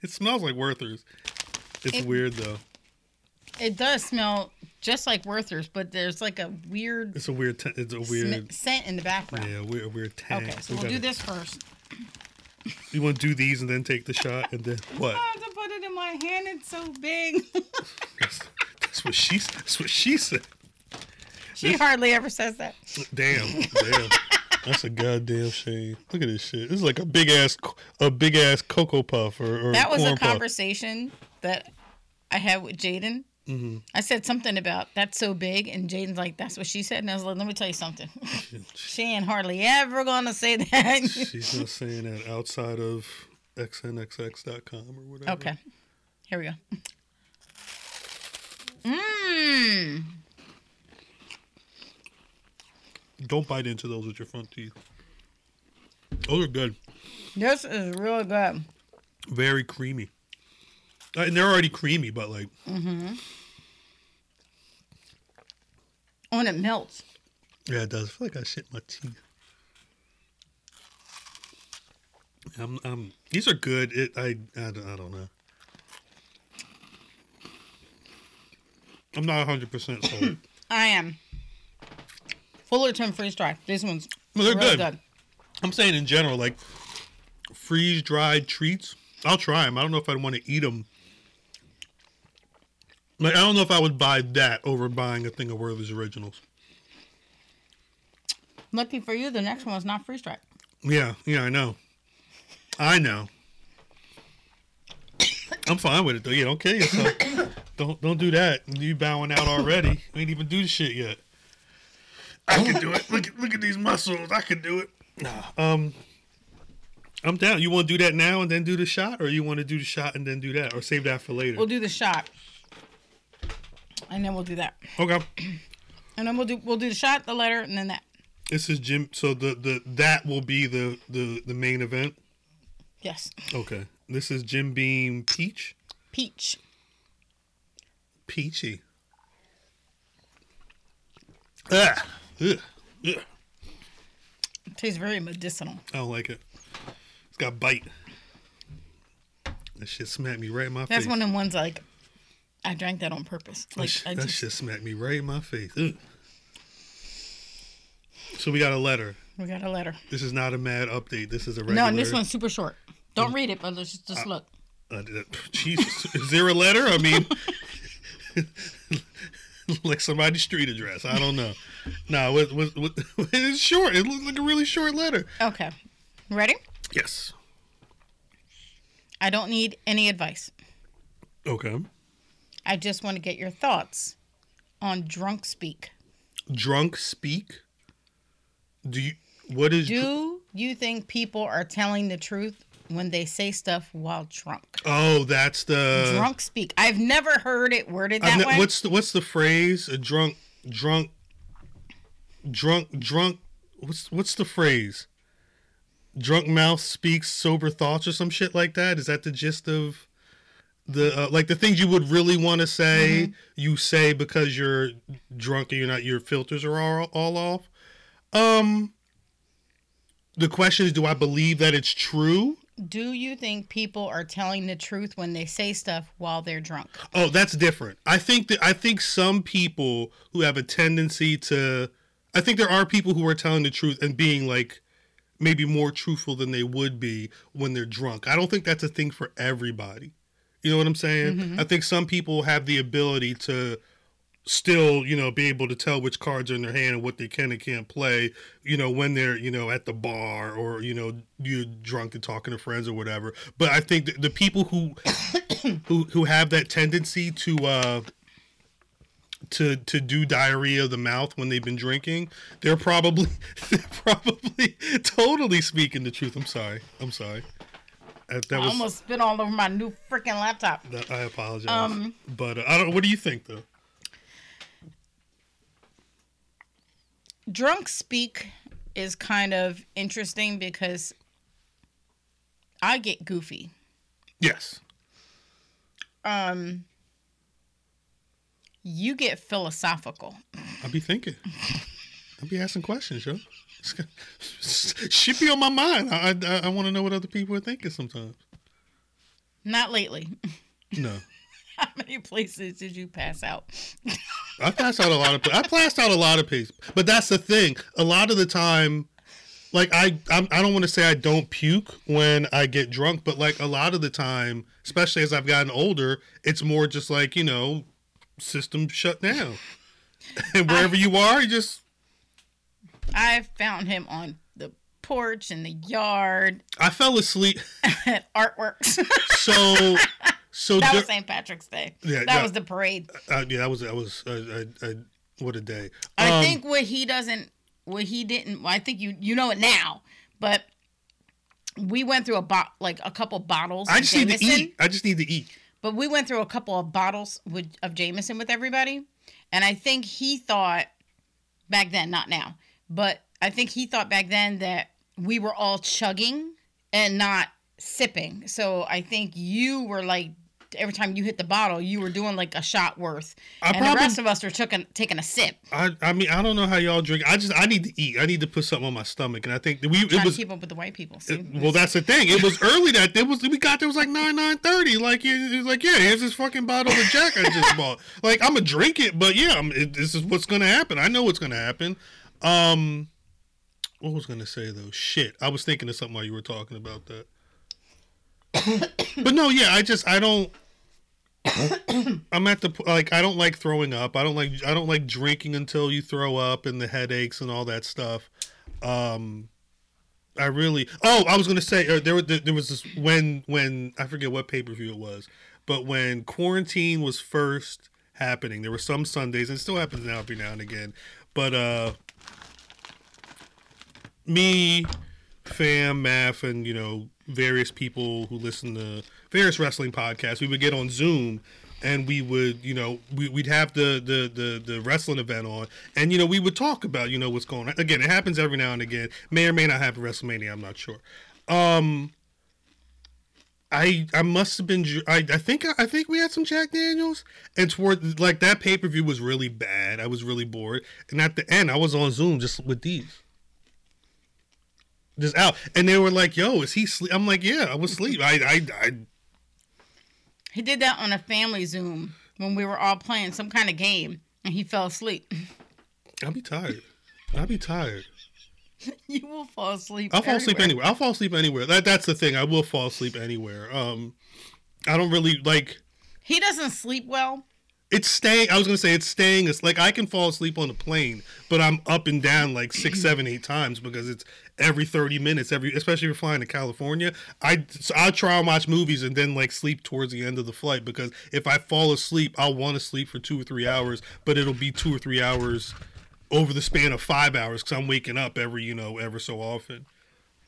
It smells like Werther's. It's It- weird though. It does smell just like Werther's, but there's like a weird, It's a weird. T- it's a sm- weird. scent in the background. Yeah, weird, weird tang. Okay, so We we'll do this first. You want to do these and then take the shot and then what? My hand. It's so big. That's, that's what she. That's what she said. she hardly ever says that. Damn, damn. That's a goddamn shame. Look at this shit. This is like a big ass, a big ass cocoa puff or, or That was a puff. conversation that I had with Jaden. Mm-hmm. I said something about that's so big, and Jaden's like, "That's what she said," and I was like, "Let me tell you something. she ain't hardly ever gonna say that." She's not saying that outside of xnxx.com or whatever. okay, here we go. Mmm. Don't bite into those with your front teeth. Those are good. This is really good. Very creamy. Uh, And they're already creamy, but like, Mm-hmm. Oh, and it melts. yeah, it does. I feel like I shit my teeth. I'm, I'm, these are good. It, I, I, I don't know. I'm not 100% sold. I am. Fullerton freeze dry. These ones. Well, they're really good. I'm saying in general, like freeze dried treats. I'll try them. I don't know if I'd want to eat them. Like I don't know if I would buy that over buying a thing of Werther's Originals. Lucky for you, the next one was not freeze dried. Yeah, yeah, I know. I know. I'm fine with it though. Yeah, don't kill yourself. don't don't do that. You bowing out already. We ain't even do the shit yet. I can do it. Look at look at these muscles. I can do it. Nah. Um I'm down. You want to do that now and then do the shot, or you want to do the shot and then do that, or save that for later? We'll do the shot, and then we'll do that, Okay. and then we'll do we'll do the shot, the letter, and then that. This is Jim. So the the that will be the the the main event. Yes, Okay. This is Jim Beam Peach. peach. Peachy. Ah. Ugh. Ugh. It tastes very medicinal. I don't like it. It's got bite. That shit smacked me right in my That's face. That's one of the ones like I drank that on purpose. that, Like sh- I that just, shit smacked me right in my face. Ugh. So we got a letter. we got a letter. This is not a mad update. This is a regular. No, and this one's super short. Don't read it, but let's just, just look. Uh, Jesus, is there a letter? I mean, like somebody's street address. I don't know. No, it was. It's short. It looks like a really short letter. Okay, ready? Yes. I don't need any advice. Okay. I just want to get your thoughts on drunk speak. Drunk speak. Do you? What is? dr- Do you think people are telling the truth when they say stuff while drunk? oh, that's the. drunk speak. I've never heard it worded that ne- way. what's the What's the phrase? A drunk, drunk, drunk, drunk. What's What's the phrase? Drunk mouth speaks sober thoughts or some shit like that. Is that the gist of the uh, like the things you would really want to say? Mm-hmm. You say because you're drunk and you're not. Your filters are all all off. Um. The question is, do I believe that it's true? Do you think people are telling the truth when they say stuff while they're drunk? Oh, that's different. I think that I think some people who have a tendency to I think there are people who are telling the truth and being like maybe more truthful than they would be when they're drunk. I don't think that's a thing for everybody. You know what I'm saying? Mm-hmm. I think some people have the ability to still, you know, be able to tell which cards are in their hand and what they can and can't play, you know, when they're, you know, at the bar or, you know, you're drunk and talking to friends or whatever. But I think the, the people who who who have that tendency to uh to to do diarrhea of the mouth when they've been drinking, they're probably they're probably totally speaking the truth. I'm sorry. I'm sorry. Uh, That I was almost spit all over my new freaking laptop. that, I apologize. Um, but uh, I don't. What do you think though? Drunk speak is kind of interesting because I get goofy. Yes. Um, you get philosophical. I'll be thinking. I'll be asking questions, yo. Shit be on my mind. I I, I want to know what other people are thinking sometimes. Not lately. No. How many places did you pass out? I passed out a lot of. I passed out a lot of people, but that's the thing. A lot of the time, like I, I'm, I don't want to say I don't puke when I get drunk, but like a lot of the time, especially as I've gotten older, it's more just like you know, system shut down, and wherever you are, you just. I found him on the porch in the yard I fell asleep. at artworks. So, so that was St. Patrick's Day. Yeah, that yeah. was the parade. uh, yeah, that was that was uh, uh, uh, what a day. I Um, think what he doesn't, what he didn't. Well, I think you you know it now, but we went through a bot like a couple bottles. I of just need to eat. I just need to eat. But we went through a couple of bottles with, of Jameson with everybody, and I think he thought back then, not now, but I think he thought back then that we were all chugging and not sipping. So I think you were like. Every time you hit the bottle, you were doing like a shot worth, I and probably- the rest of us were taking taking a sip. I, I mean, I don't know how y'all drink. I just, I need to eat. I need to put something on my stomach, and I think we, it was. keep up with the white people. See? Well, that's the thing. It was early that it was. We got there was like nine nine thirty. Like it was like, yeah, here's this fucking bottle of Jack I just bought. Like I'm gonna drink it, but yeah, I'm, it, this is what's gonna happen. I know what's gonna happen. Um, what was gonna say though? Shit, I was thinking of something while you were talking about that. but no, yeah, I just I don't. I'm at the like I don't like throwing up. I don't like I don't like drinking until you throw up and the headaches and all that stuff. Um, I really. Oh, I was gonna say uh, there was there was this when when I forget what pay per view it was, but when quarantine was first happening, there were some Sundays and it still happens now every now and again. But uh, me, fam, math, and you know various people who listen to various wrestling Podcast, we would get on Zoom and we would you know we, we'd have the, the the the wrestling event on. And you know we would talk about you know what's going on. Again it happens every now and again. May or may not happen wrestlemania i'm not sure. Um i i must have been i i think i think we had some jack daniels. And toward like that pay-per-view was really bad. I was really bored. And at the end i was on zoom just with these. Just out. And they were like yo is he sleep i'm like yeah i was asleep. I i, I He did that on a family Zoom when we were all playing some kind of game, and he fell asleep. I'll be tired. I'll be tired. you will fall asleep. I'll fall asleep anywhere. I'll fall asleep anywhere. That that's the thing. I will fall asleep anywhere. Um, I don't really like. He doesn't sleep well. It's staying. I was gonna say it's staying. It's like I can fall asleep on a plane, but I'm up and down like six, seven, eight times because it's every thirty minutes. Every, especially if you're flying to California. I so I try and watch movies and then like sleep towards the end of the flight because if I fall asleep, I'll want to sleep for two or three hours, but it'll be two or three hours over the span of five hours because I'm waking up every you know ever so often.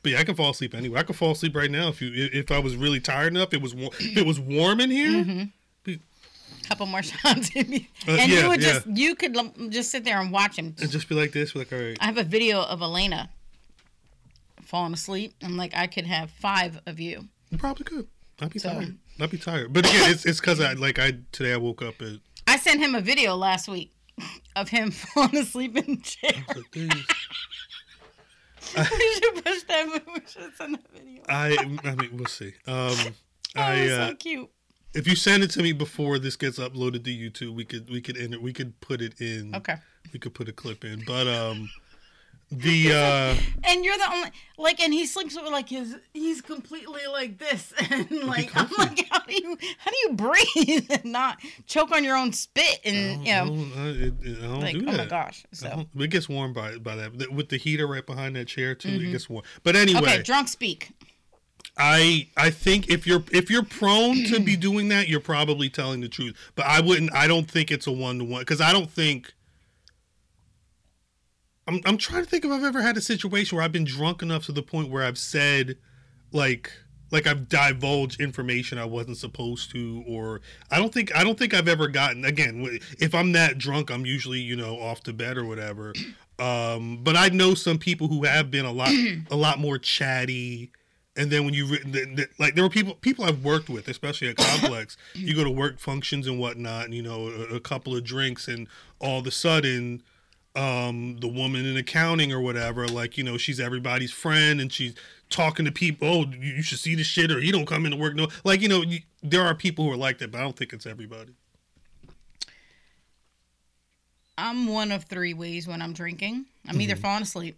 But yeah, I can fall asleep anywhere. I can fall asleep right now if you if I was really tired enough. It was war- it was warm in here. Mm-hmm. Couple more shots, and Uh, you yeah, would yeah. just you could l- just sit there and watch him. And just be like this, like all right. I have a video of Elena falling asleep. I'm like, I could have five of you. You probably could. I'd be So- tired. I'd be tired. But again, it's it's because I like I today I woke up at I sent him a video last week of him falling asleep in the chair. like, we should push that. We should send that video. I I mean we'll see. Um, That I was uh, so cute. If you send it to me before this gets uploaded to YouTube, we could we could end it. we could put it in. Okay. We could put a clip in, but um, the uh, And you're the only like, and he sleeps with like his. He's completely like this, and like I'm like, how do you how do you breathe and not choke on your own spit and you I know don't, I, it, I don't like do oh my gosh. So it gets warm by by that with the heater right behind that chair too. It gets warm. But anyway, Mm-hmm. okay, drunk speak. I I think if you're if you're prone to be doing that, you're probably telling the truth. But I wouldn't. I don't think it's a one to one because I don't think. I'm I'm trying to think if I've ever had a situation where I've been drunk enough to the point where I've said, like like I've divulged information I wasn't supposed to, or I don't think I don't think I've ever gotten again. If I'm that drunk, I'm usually you know off to bed or whatever. Um, but I know some people who have been a lot a lot more chatty and then when you re- the, the, like there were people people I've worked with, especially at Complex. you go to work functions and whatnot, and you know a, a couple of drinks, and all of a sudden, um, the woman in accounting or whatever, like you know she's everybody's friend, and she's talking to people. Oh, you you should see the shit, or you don't come into work. No, like you know you, there are people who are like that, but I don't think it's everybody. I'm one of three ways when I'm drinking. I'm Mm-hmm. either falling asleep.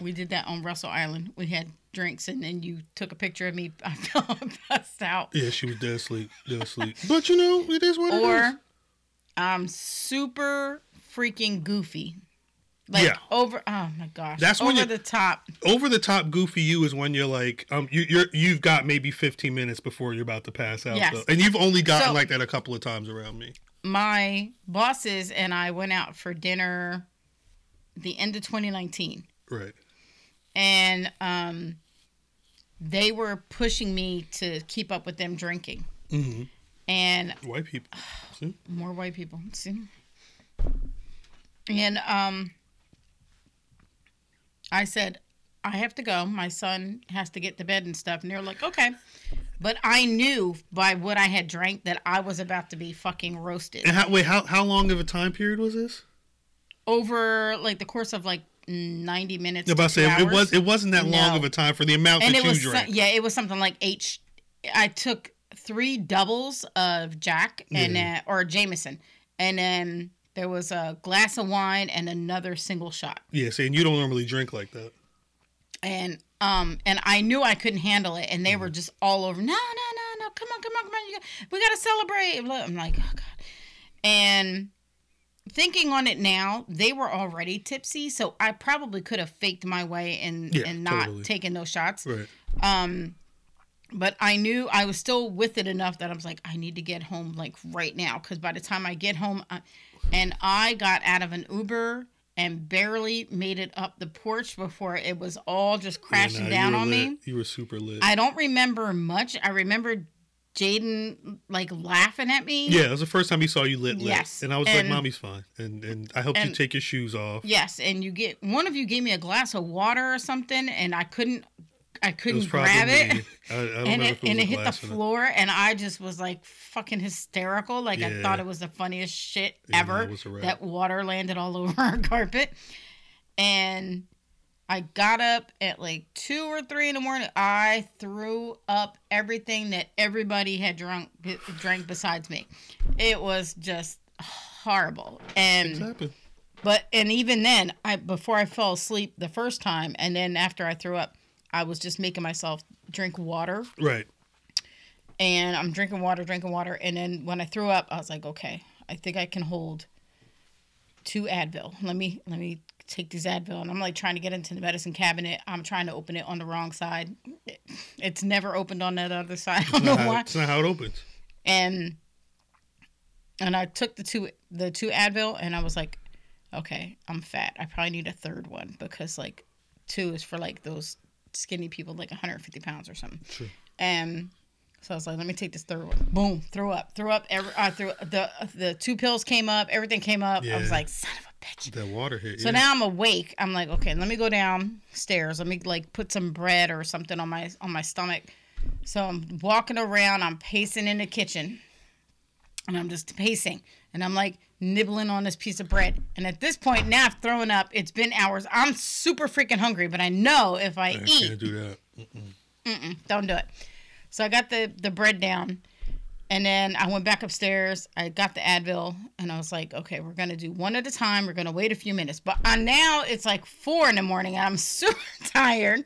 We did that on Russell Island. We had drinks, and then you took a picture of me. I fell passed out. Yeah, she was dead asleep, dead asleep. But you know it is what it is. Or I'm super freaking goofy. Like Yeah. over. Oh my gosh. That's when over the top. over the top goofy you is when you're like um you, you're you've got maybe 15 minutes before you're about to pass out Yes. though. and you've only gotten So- like that a couple of times around me My bosses and I went out for dinner the end of 2019. right and um, they were pushing me to keep up with them drinking. mm-hmm. And white people See? more white people, see? And um, I said, I have to go. My son has to get to bed and stuff. And they're like, okay. But I knew by what I had drank that I was about to be fucking roasted and how wait how, how long of a time period was this over like the course of like 90 minutes. I about to say it was it wasn't that long of a time for the amount and that it you was so- drank. yeah it was something like eight i took three doubles of jack and Yeah. uh, or jameson. And then there was a glass of wine and another single shot. Yeah see, and you don't normally drink like that. And um and i knew i couldn't handle it and they Mm-hmm. were just all over no no no no come on come on come on we gotta celebrate. I'm like oh god. And thinking on it now they were already tipsy so i probably could have faked my way and Yeah, and not totally. taken those shots right um, but I knew I was still with it enough that I was like, I need to get home like right now because by the time I get home, I, and I got out of an Uber and barely made it up the porch before it was all just crashing Yeah, nah, down on lit. me. you were super lit I don't remember much. I remember Jaden like laughing at me. yeah it was the first time he saw you lit lit. Yes, and I was and- like mommy's fine. And and I helped you take your shoes off. Yes, and you get one of you gave me a glass of water or something, and I couldn't, I couldn't probably grab it. I, I and it, it and it hit the floor and i just was like fucking hysterical. Like i thought it was the funniest shit Yeah, ever that was a wrap. that water landed all over our carpet. And i got up at like two or three in the morning. I threw up everything that everybody had drunk drank besides me. It was just horrible. And but and even then, I before I fell asleep the first time, and then after I threw up, I was just making myself drink water, right. And I'm drinking water, drinking water, and then when I threw up, I was like, okay, I think I can hold two Advil. Let me let me take these Advil, and I'm like trying to get into the medicine cabinet. I'm trying to open it on the wrong side. It's never opened on that other side. I don't It's know how, why. it's not how it opens and and I took the two the two Advil and I was like, okay, I'm fat. I probably need a third one because like two is for like those skinny people like 150 pounds or something. Sure. And so I was like, let me take this third one. Boom, threw up, threw up. Every I threw the the two pills came up, everything came up. I was like, son of a bitch. that water hit So yeah. now I'm awake. I'm like, okay, let me go downstairs. Let me like put some bread or something on my on my stomach. So I'm walking around. I'm pacing in the kitchen, and I'm just pacing, and I'm like nibbling on this piece of bread. And at this point, now I've thrown up. It's been hours. I'm super freaking hungry, but I know if I, I eat, can't do that. Mm-mm. Mm-mm, don't do it. So I got the the bread down, and then I went back upstairs. I got the Advil, and I was like, okay, we're gonna do one at a time. We're gonna wait a few minutes. But uh, now it's like four in the morning, and I'm super tired.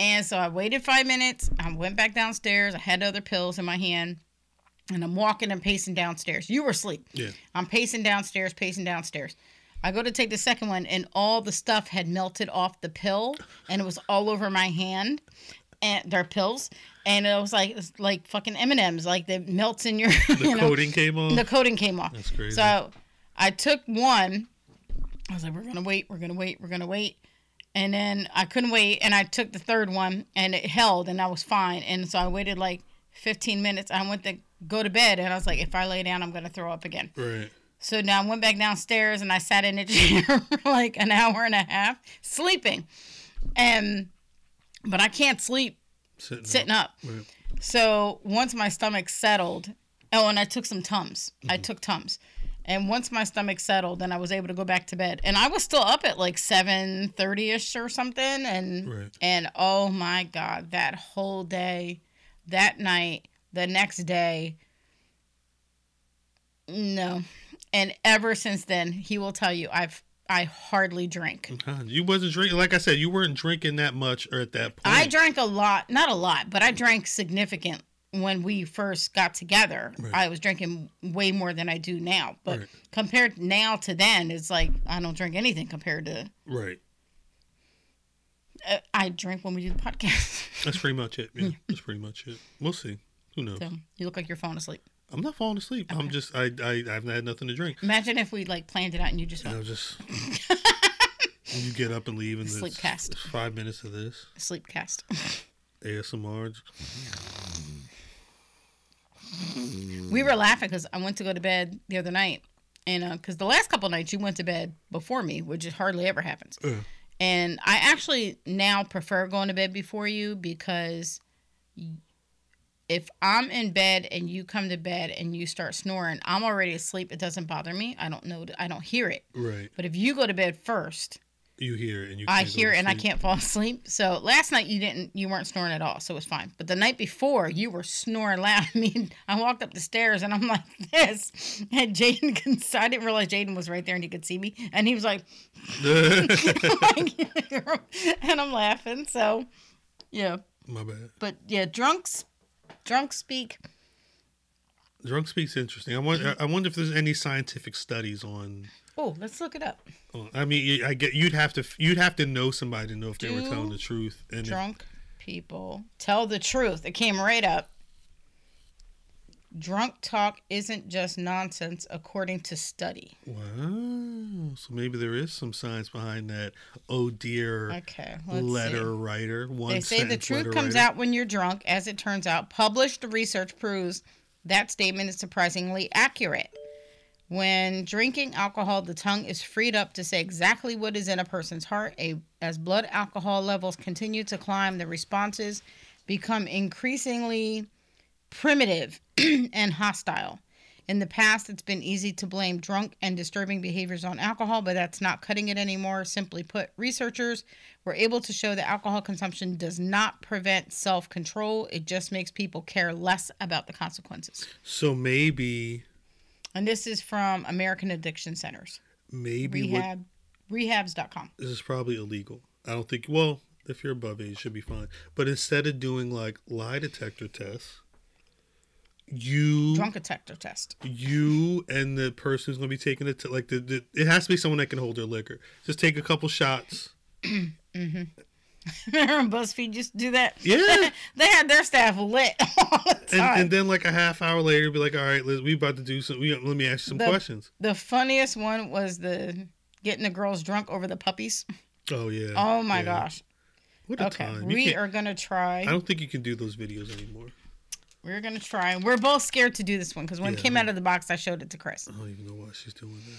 And so I waited five minutes. I went back downstairs. I had other pills in my hand, and I'm walking and pacing downstairs. You were asleep. Yeah. I'm pacing downstairs, pacing downstairs. I go to take the second one, and all the stuff had melted off the pill, and it was all over my hand. And their pills, and it was like it's like fucking M and M's, like it melts in your. The you know, coating came off. the coating came off. That's crazy. So I took one. I was like, we're gonna wait, we're gonna wait, we're gonna wait. And then I couldn't wait, and I took the third one, and it held, and I was fine. And so I waited like 15 minutes. I went to go to bed, and I was like, if I lay down, I'm gonna throw up again. right. So now I went back downstairs, and I sat in a chair for like an hour and a half, sleeping. And but I can't sleep Sitting, sitting up. Right. So once my stomach settled, oh, and I took some Tums. I mm-hmm. took Tums. And once my stomach settled, then I was able to go back to bed. And I was still up at like seven thirty ish or something. And Right. and oh my god, that whole day, that night, the next day, no. And ever since then, he will tell you I've I hardly drink. You wasn't drinking. Like I said, you weren't drinking that much or at that point. I drank a lot, not a lot, but I drank significant when we first got together. Right. I was drinking way more than I do now. But Right. compared now to then, it's like I don't drink anything compared to Right. uh, I drink when we do the podcast. That's pretty much it. Yeah, that's pretty much it. We'll see. Who knows? so you look like you're falling asleep. I'm not falling asleep. I'm just I, I I haven't had nothing to drink. Imagine if we like planned it out and you just I was just you get up and leave and Sleep cast. five minutes of this sleep cast. ASMR. we were laughing because I went to go to bed the other night, and because the last couple nights you went to bed before me, which hardly ever happens. Uh, And I actually now prefer going to bed before you because if I'm in bed and you come to bed and you start snoring, I'm already asleep. It doesn't bother me. I don't know. I don't hear it. right. But if you go to bed first, You hear and you. I hear and I can't fall asleep. So last night you didn't. You weren't snoring at all, so it was fine. But the night before you were snoring loud. I mean, I walked up the stairs and I'm like this, and Jaden. can- I didn't realize Jaden was right there and he could see me, and he was like, and I'm laughing. So, yeah. My bad. But yeah, drunks, drunks speak. Drunk speaks interesting. I wonder. Mm-hmm. I wonder if there's any scientific studies on. Oh, let's look it up. on- I mean, I get you'd have to you'd have to know somebody to know if they were telling the truth. And if- Drunk people tell the truth. It came right up. Drunk talk isn't just nonsense, according to study. wow, so maybe there is some science behind that. Oh dear, Okay, let's letter see. writer. One They say the truth comes writer. out when you're drunk. As it turns out, published research proves that statement is surprisingly accurate. When drinking alcohol, the tongue is freed up to say exactly what is in a person's heart. A, as blood alcohol levels continue to climb, the responses become increasingly primitive and hostile. In the past, it's been easy to blame drunk and disturbing behaviors on alcohol, but that's not cutting it anymore. Simply put, researchers were able to show that alcohol consumption does not prevent self control, it just makes people care less about the consequences. So maybe And this is from American Addiction Centers, maybe what rehab, rehabs.com. this is probably illegal. I don't think. Well, if you're above age, should be fine. But instead of doing like lie detector tests, you Drunk detector test. you and the person who's going to be taking it to like the, the it has to be someone that can hold their liquor. Just take a couple shots. Mm-hmm. Remember BuzzFeed just do that? Yeah. they had their staff lit the And, and then like a half hour later, be like, all right, Liz, we about to do some. We, let me ask you some The- questions. The funniest one was the getting the girls drunk over the puppies. Oh yeah. Oh my yeah. gosh. What a Okay, time. You we are gonna try. I don't think you can do those videos anymore. We're gonna try. We're both scared to do this one because when it Yeah, came me- out of the box, I showed it to Chris. I don't even know why she's doing this.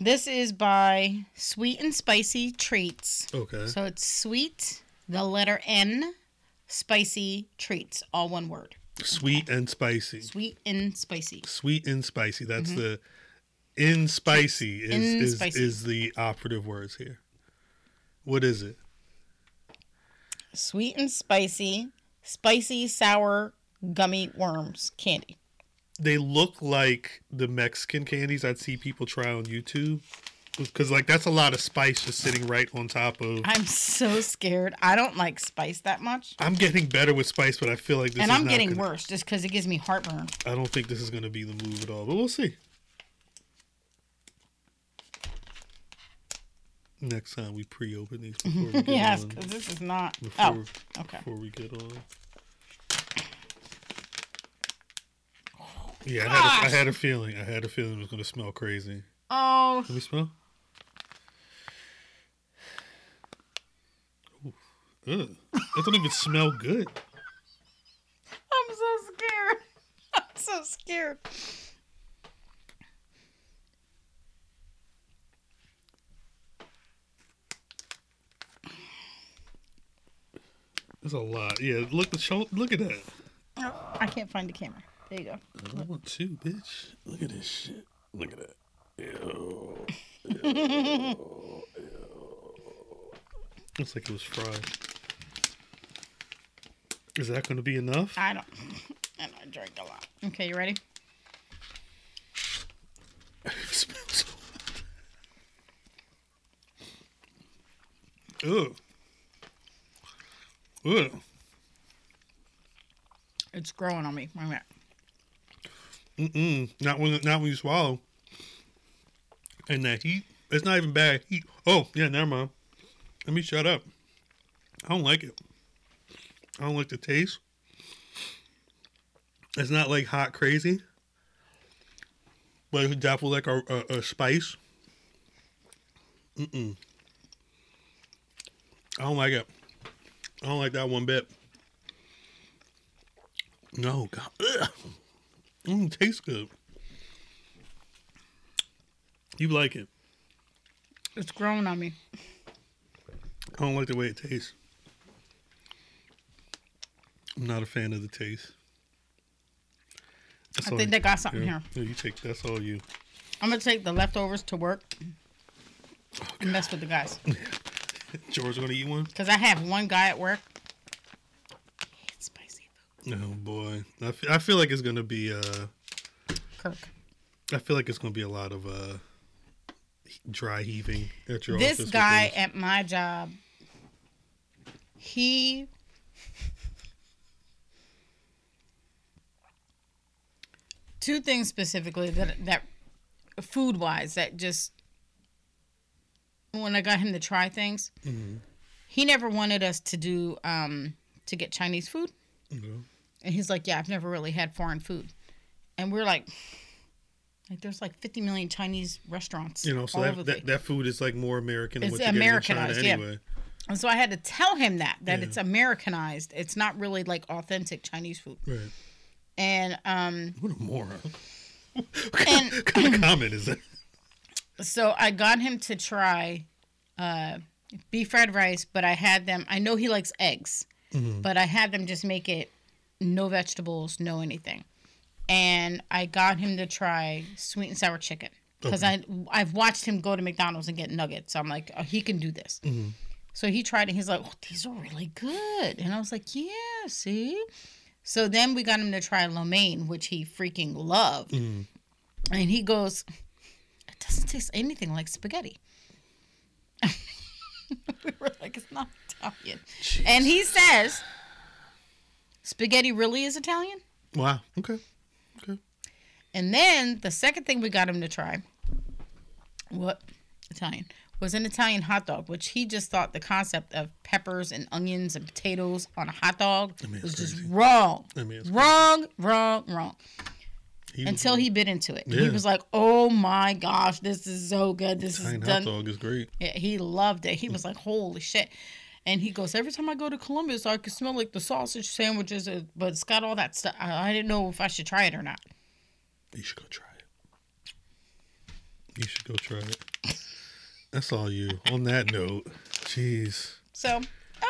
This is by Sweet and Spicy Treats. Okay. So it's sweet, the letter N, spicy treats, all one word. Sweet and spicy. Sweet and spicy. Sweet and spicy. That's mm-hmm. the in spicy is In is, spicy. is the operative words here. What is it? Sweet and spicy, spicy sour gummy worms candy. They look like the Mexican candies I'd see people try on YouTube. Because like that's a lot of spice just sitting right on top of. I'm so scared. I don't like spice that much. I'm getting better with spice, but I feel like this and is I'm getting gonna- worse just because it gives me heartburn. I don't think this is going to be the move at all, but we'll see. Next time we pre-open these before we get yes, because this is not. Before, oh, okay. before we get on. Yeah, I had, a, I had a feeling. I had a feeling it was going to smell crazy. Oh, Let me smell. Ooh. Ugh. That don't even smell good. I'm so scared. I'm so scared. There's a lot. Yeah, look the show. Look at that. Oh, I can't find the camera. There you go. I want two, bitch. Look at this shit. Look at that. Ew. Ew. Looks like it was fried. Is that going to be enough? I don't. And I drank a lot. Okay, you ready? it smells. Ugh. It's growing on me. Wait a minute. Mm-mm. Not when not when you swallow. And that heat. It's not even bad heat. Oh, yeah, never mind. Let me shut up. I don't like it. I don't like the taste. It's not like hot crazy. But it's definitely like a, a, a spice. Mm-mm. I don't like it. I don't like that one bit. No, God. Ugh. Mm, tastes good. You like it. It's growing on me. I don't like the way it tastes. I'm not a fan of the taste. That's I think they got something yeah. here. Yeah, you take that's all you. I'm gonna take the leftovers to work and mess with the guys. George gonna eat one? Cause I have one guy at work. He hates spicy food. Oh boy, I feel like it's gonna be uh, Kirk. I feel like it's gonna be a lot of uh, dry heaving at your This office. with guy those. at my job, he two things specifically that that food wise that just when I got him to try things, Mhm. he never wanted us to do um to get Chinese food. Okay. And he's like, Yeah, I've never really had foreign food. And we're like like there's like 50 million Chinese restaurants. You know, so that, that that food is like more American than It's what get in China Americanized, yeah. And so I had to tell him that that Yeah. it's Americanized. It's not really like authentic Chinese food. Right. And um What a moron. And- what kind of comment is that? so I got him to try uh beef fried rice, but I had them I know he likes eggs, Mhm. but I had them just make it no vegetables, no anything. And I got him to try sweet and sour chicken because I I've watched him go to McDonald's and get nuggets. So I'm like, oh, he can do this. Mhm. So he tried it. He's like, oh, these are really good. And I was like, yeah, see. So then we got him to try lo mein, which he freaking loved. Mhm. And he goes, it doesn't taste anything like spaghetti. we were like, it's not Italian. And he says, spaghetti really is Italian? Wow. Okay. Okay. And then the second thing we got him to try, what Italian, was an Italian hot dog, which he just thought the concept of peppers and onions and potatoes on a hot dog I mean, was just wrong. I mean, Wrong, wrong, wrong. He Until like, he bit into it. He was like, oh my gosh, this is so good. This Italian is hot done. dog is great. Yeah, he loved it. He was like, "Holy shit!" And he goes, "Every time I go to Columbus, I can smell like the sausage sandwiches, uh, but it's got all that stuff. I, I didn't know if I should try it or not." You should go try it. You should go try it. That's all you. On that note, jeez. So,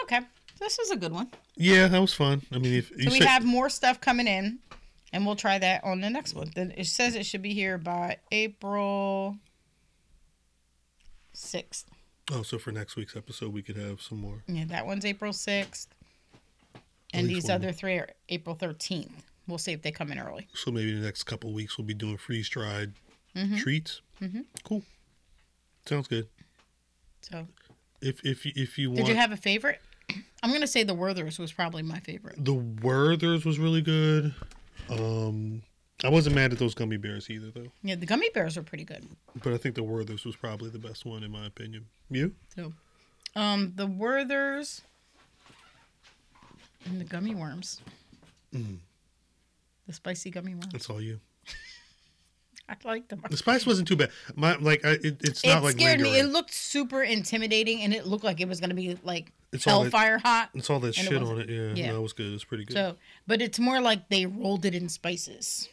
okay, This is a good one. Yeah, that was fun. I mean, if you So we said, have more stuff coming in, and we'll try that on the next one. Then it says it should be here by April sixth. Oh, so for next week's episode, we could have some more. Yeah, that one's April sixth, and these one other three are April thirteenth. We'll see if they come in early. So maybe the next couple weeks we'll be doing freeze dried Mm-hmm. treats. Mhm. Cool. Sounds good. So, If if you- if you did you have a favorite? I'm gonna say the Werthers was probably my favorite. the Werthers was really good. Um, I wasn't mad at those gummy bears either, though. Yeah, the gummy bears are pretty good. But I think the Werthers was probably the best one in my opinion. You? So, um, the Werthers and the gummy worms. Mm. The spicy gummy worms. That's all you. I like them. The spice wasn't too bad. My like, I, it, it's It not like scared me. It looked super intimidating, and it looked like it was going to be like It's all that- hellfire hot. It's all that and it shit on it. Yeah, Yeah. that was good. It was pretty good. So, but it's more like they rolled it in spices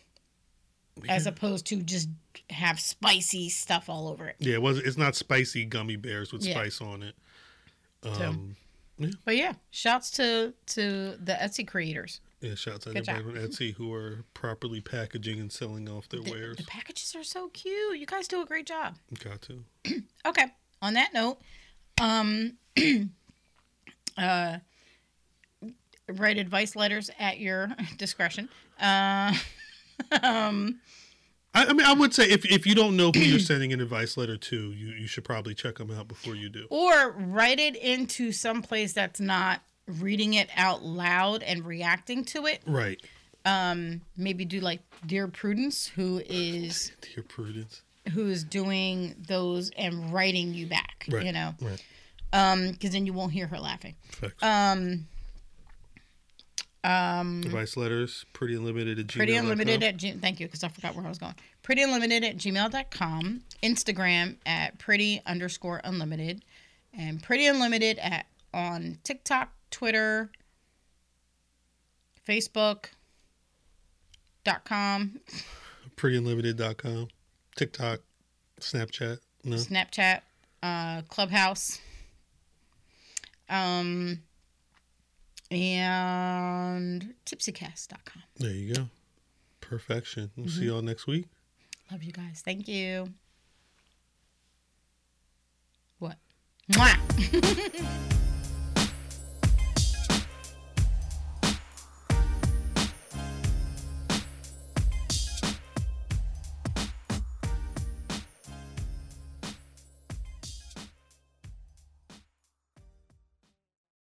as opposed to just have spicy stuff all over it. yeah, it was. It's not spicy gummy bears with Yeah. spice on it. So- Um, But yeah, shouts to to the Etsy creators. yeah, shouts out Good everybody on Etsy who are properly packaging and selling off their The, wares. the packages are so cute. You guys do a great job. Got to. Okay. On that note, um, uh, write advice letters at your discretion. Uh, um, I, I mean, I would say if if you don't know who you're sending an advice letter to, you you should probably check them out before you do. or write it into some place that's not reading it out loud and reacting to it. Right, Um, maybe do like Dear Prudence, who is dear Prudence. who's doing those and writing you back. Right. You know, Right. um, because then you won't hear her laughing. Facts. Um, um, advice letters, pretty unlimited at Pretty gmail.com. Unlimited at G- thank you because I forgot where I was going. Pretty Unlimited at gmail.com, Instagram at pretty underscore unlimited, and Pretty Unlimited at on TikTok, Twitter, Facebook. Dot com, prettyunlimited.com, TikTok, Snapchat. No, Snapchat, uh, Clubhouse, um, and tipsycast.com. there you go. Perfection. We'll Mm-hmm. see y'all next week. Love you guys. Thank you. What? Mwah.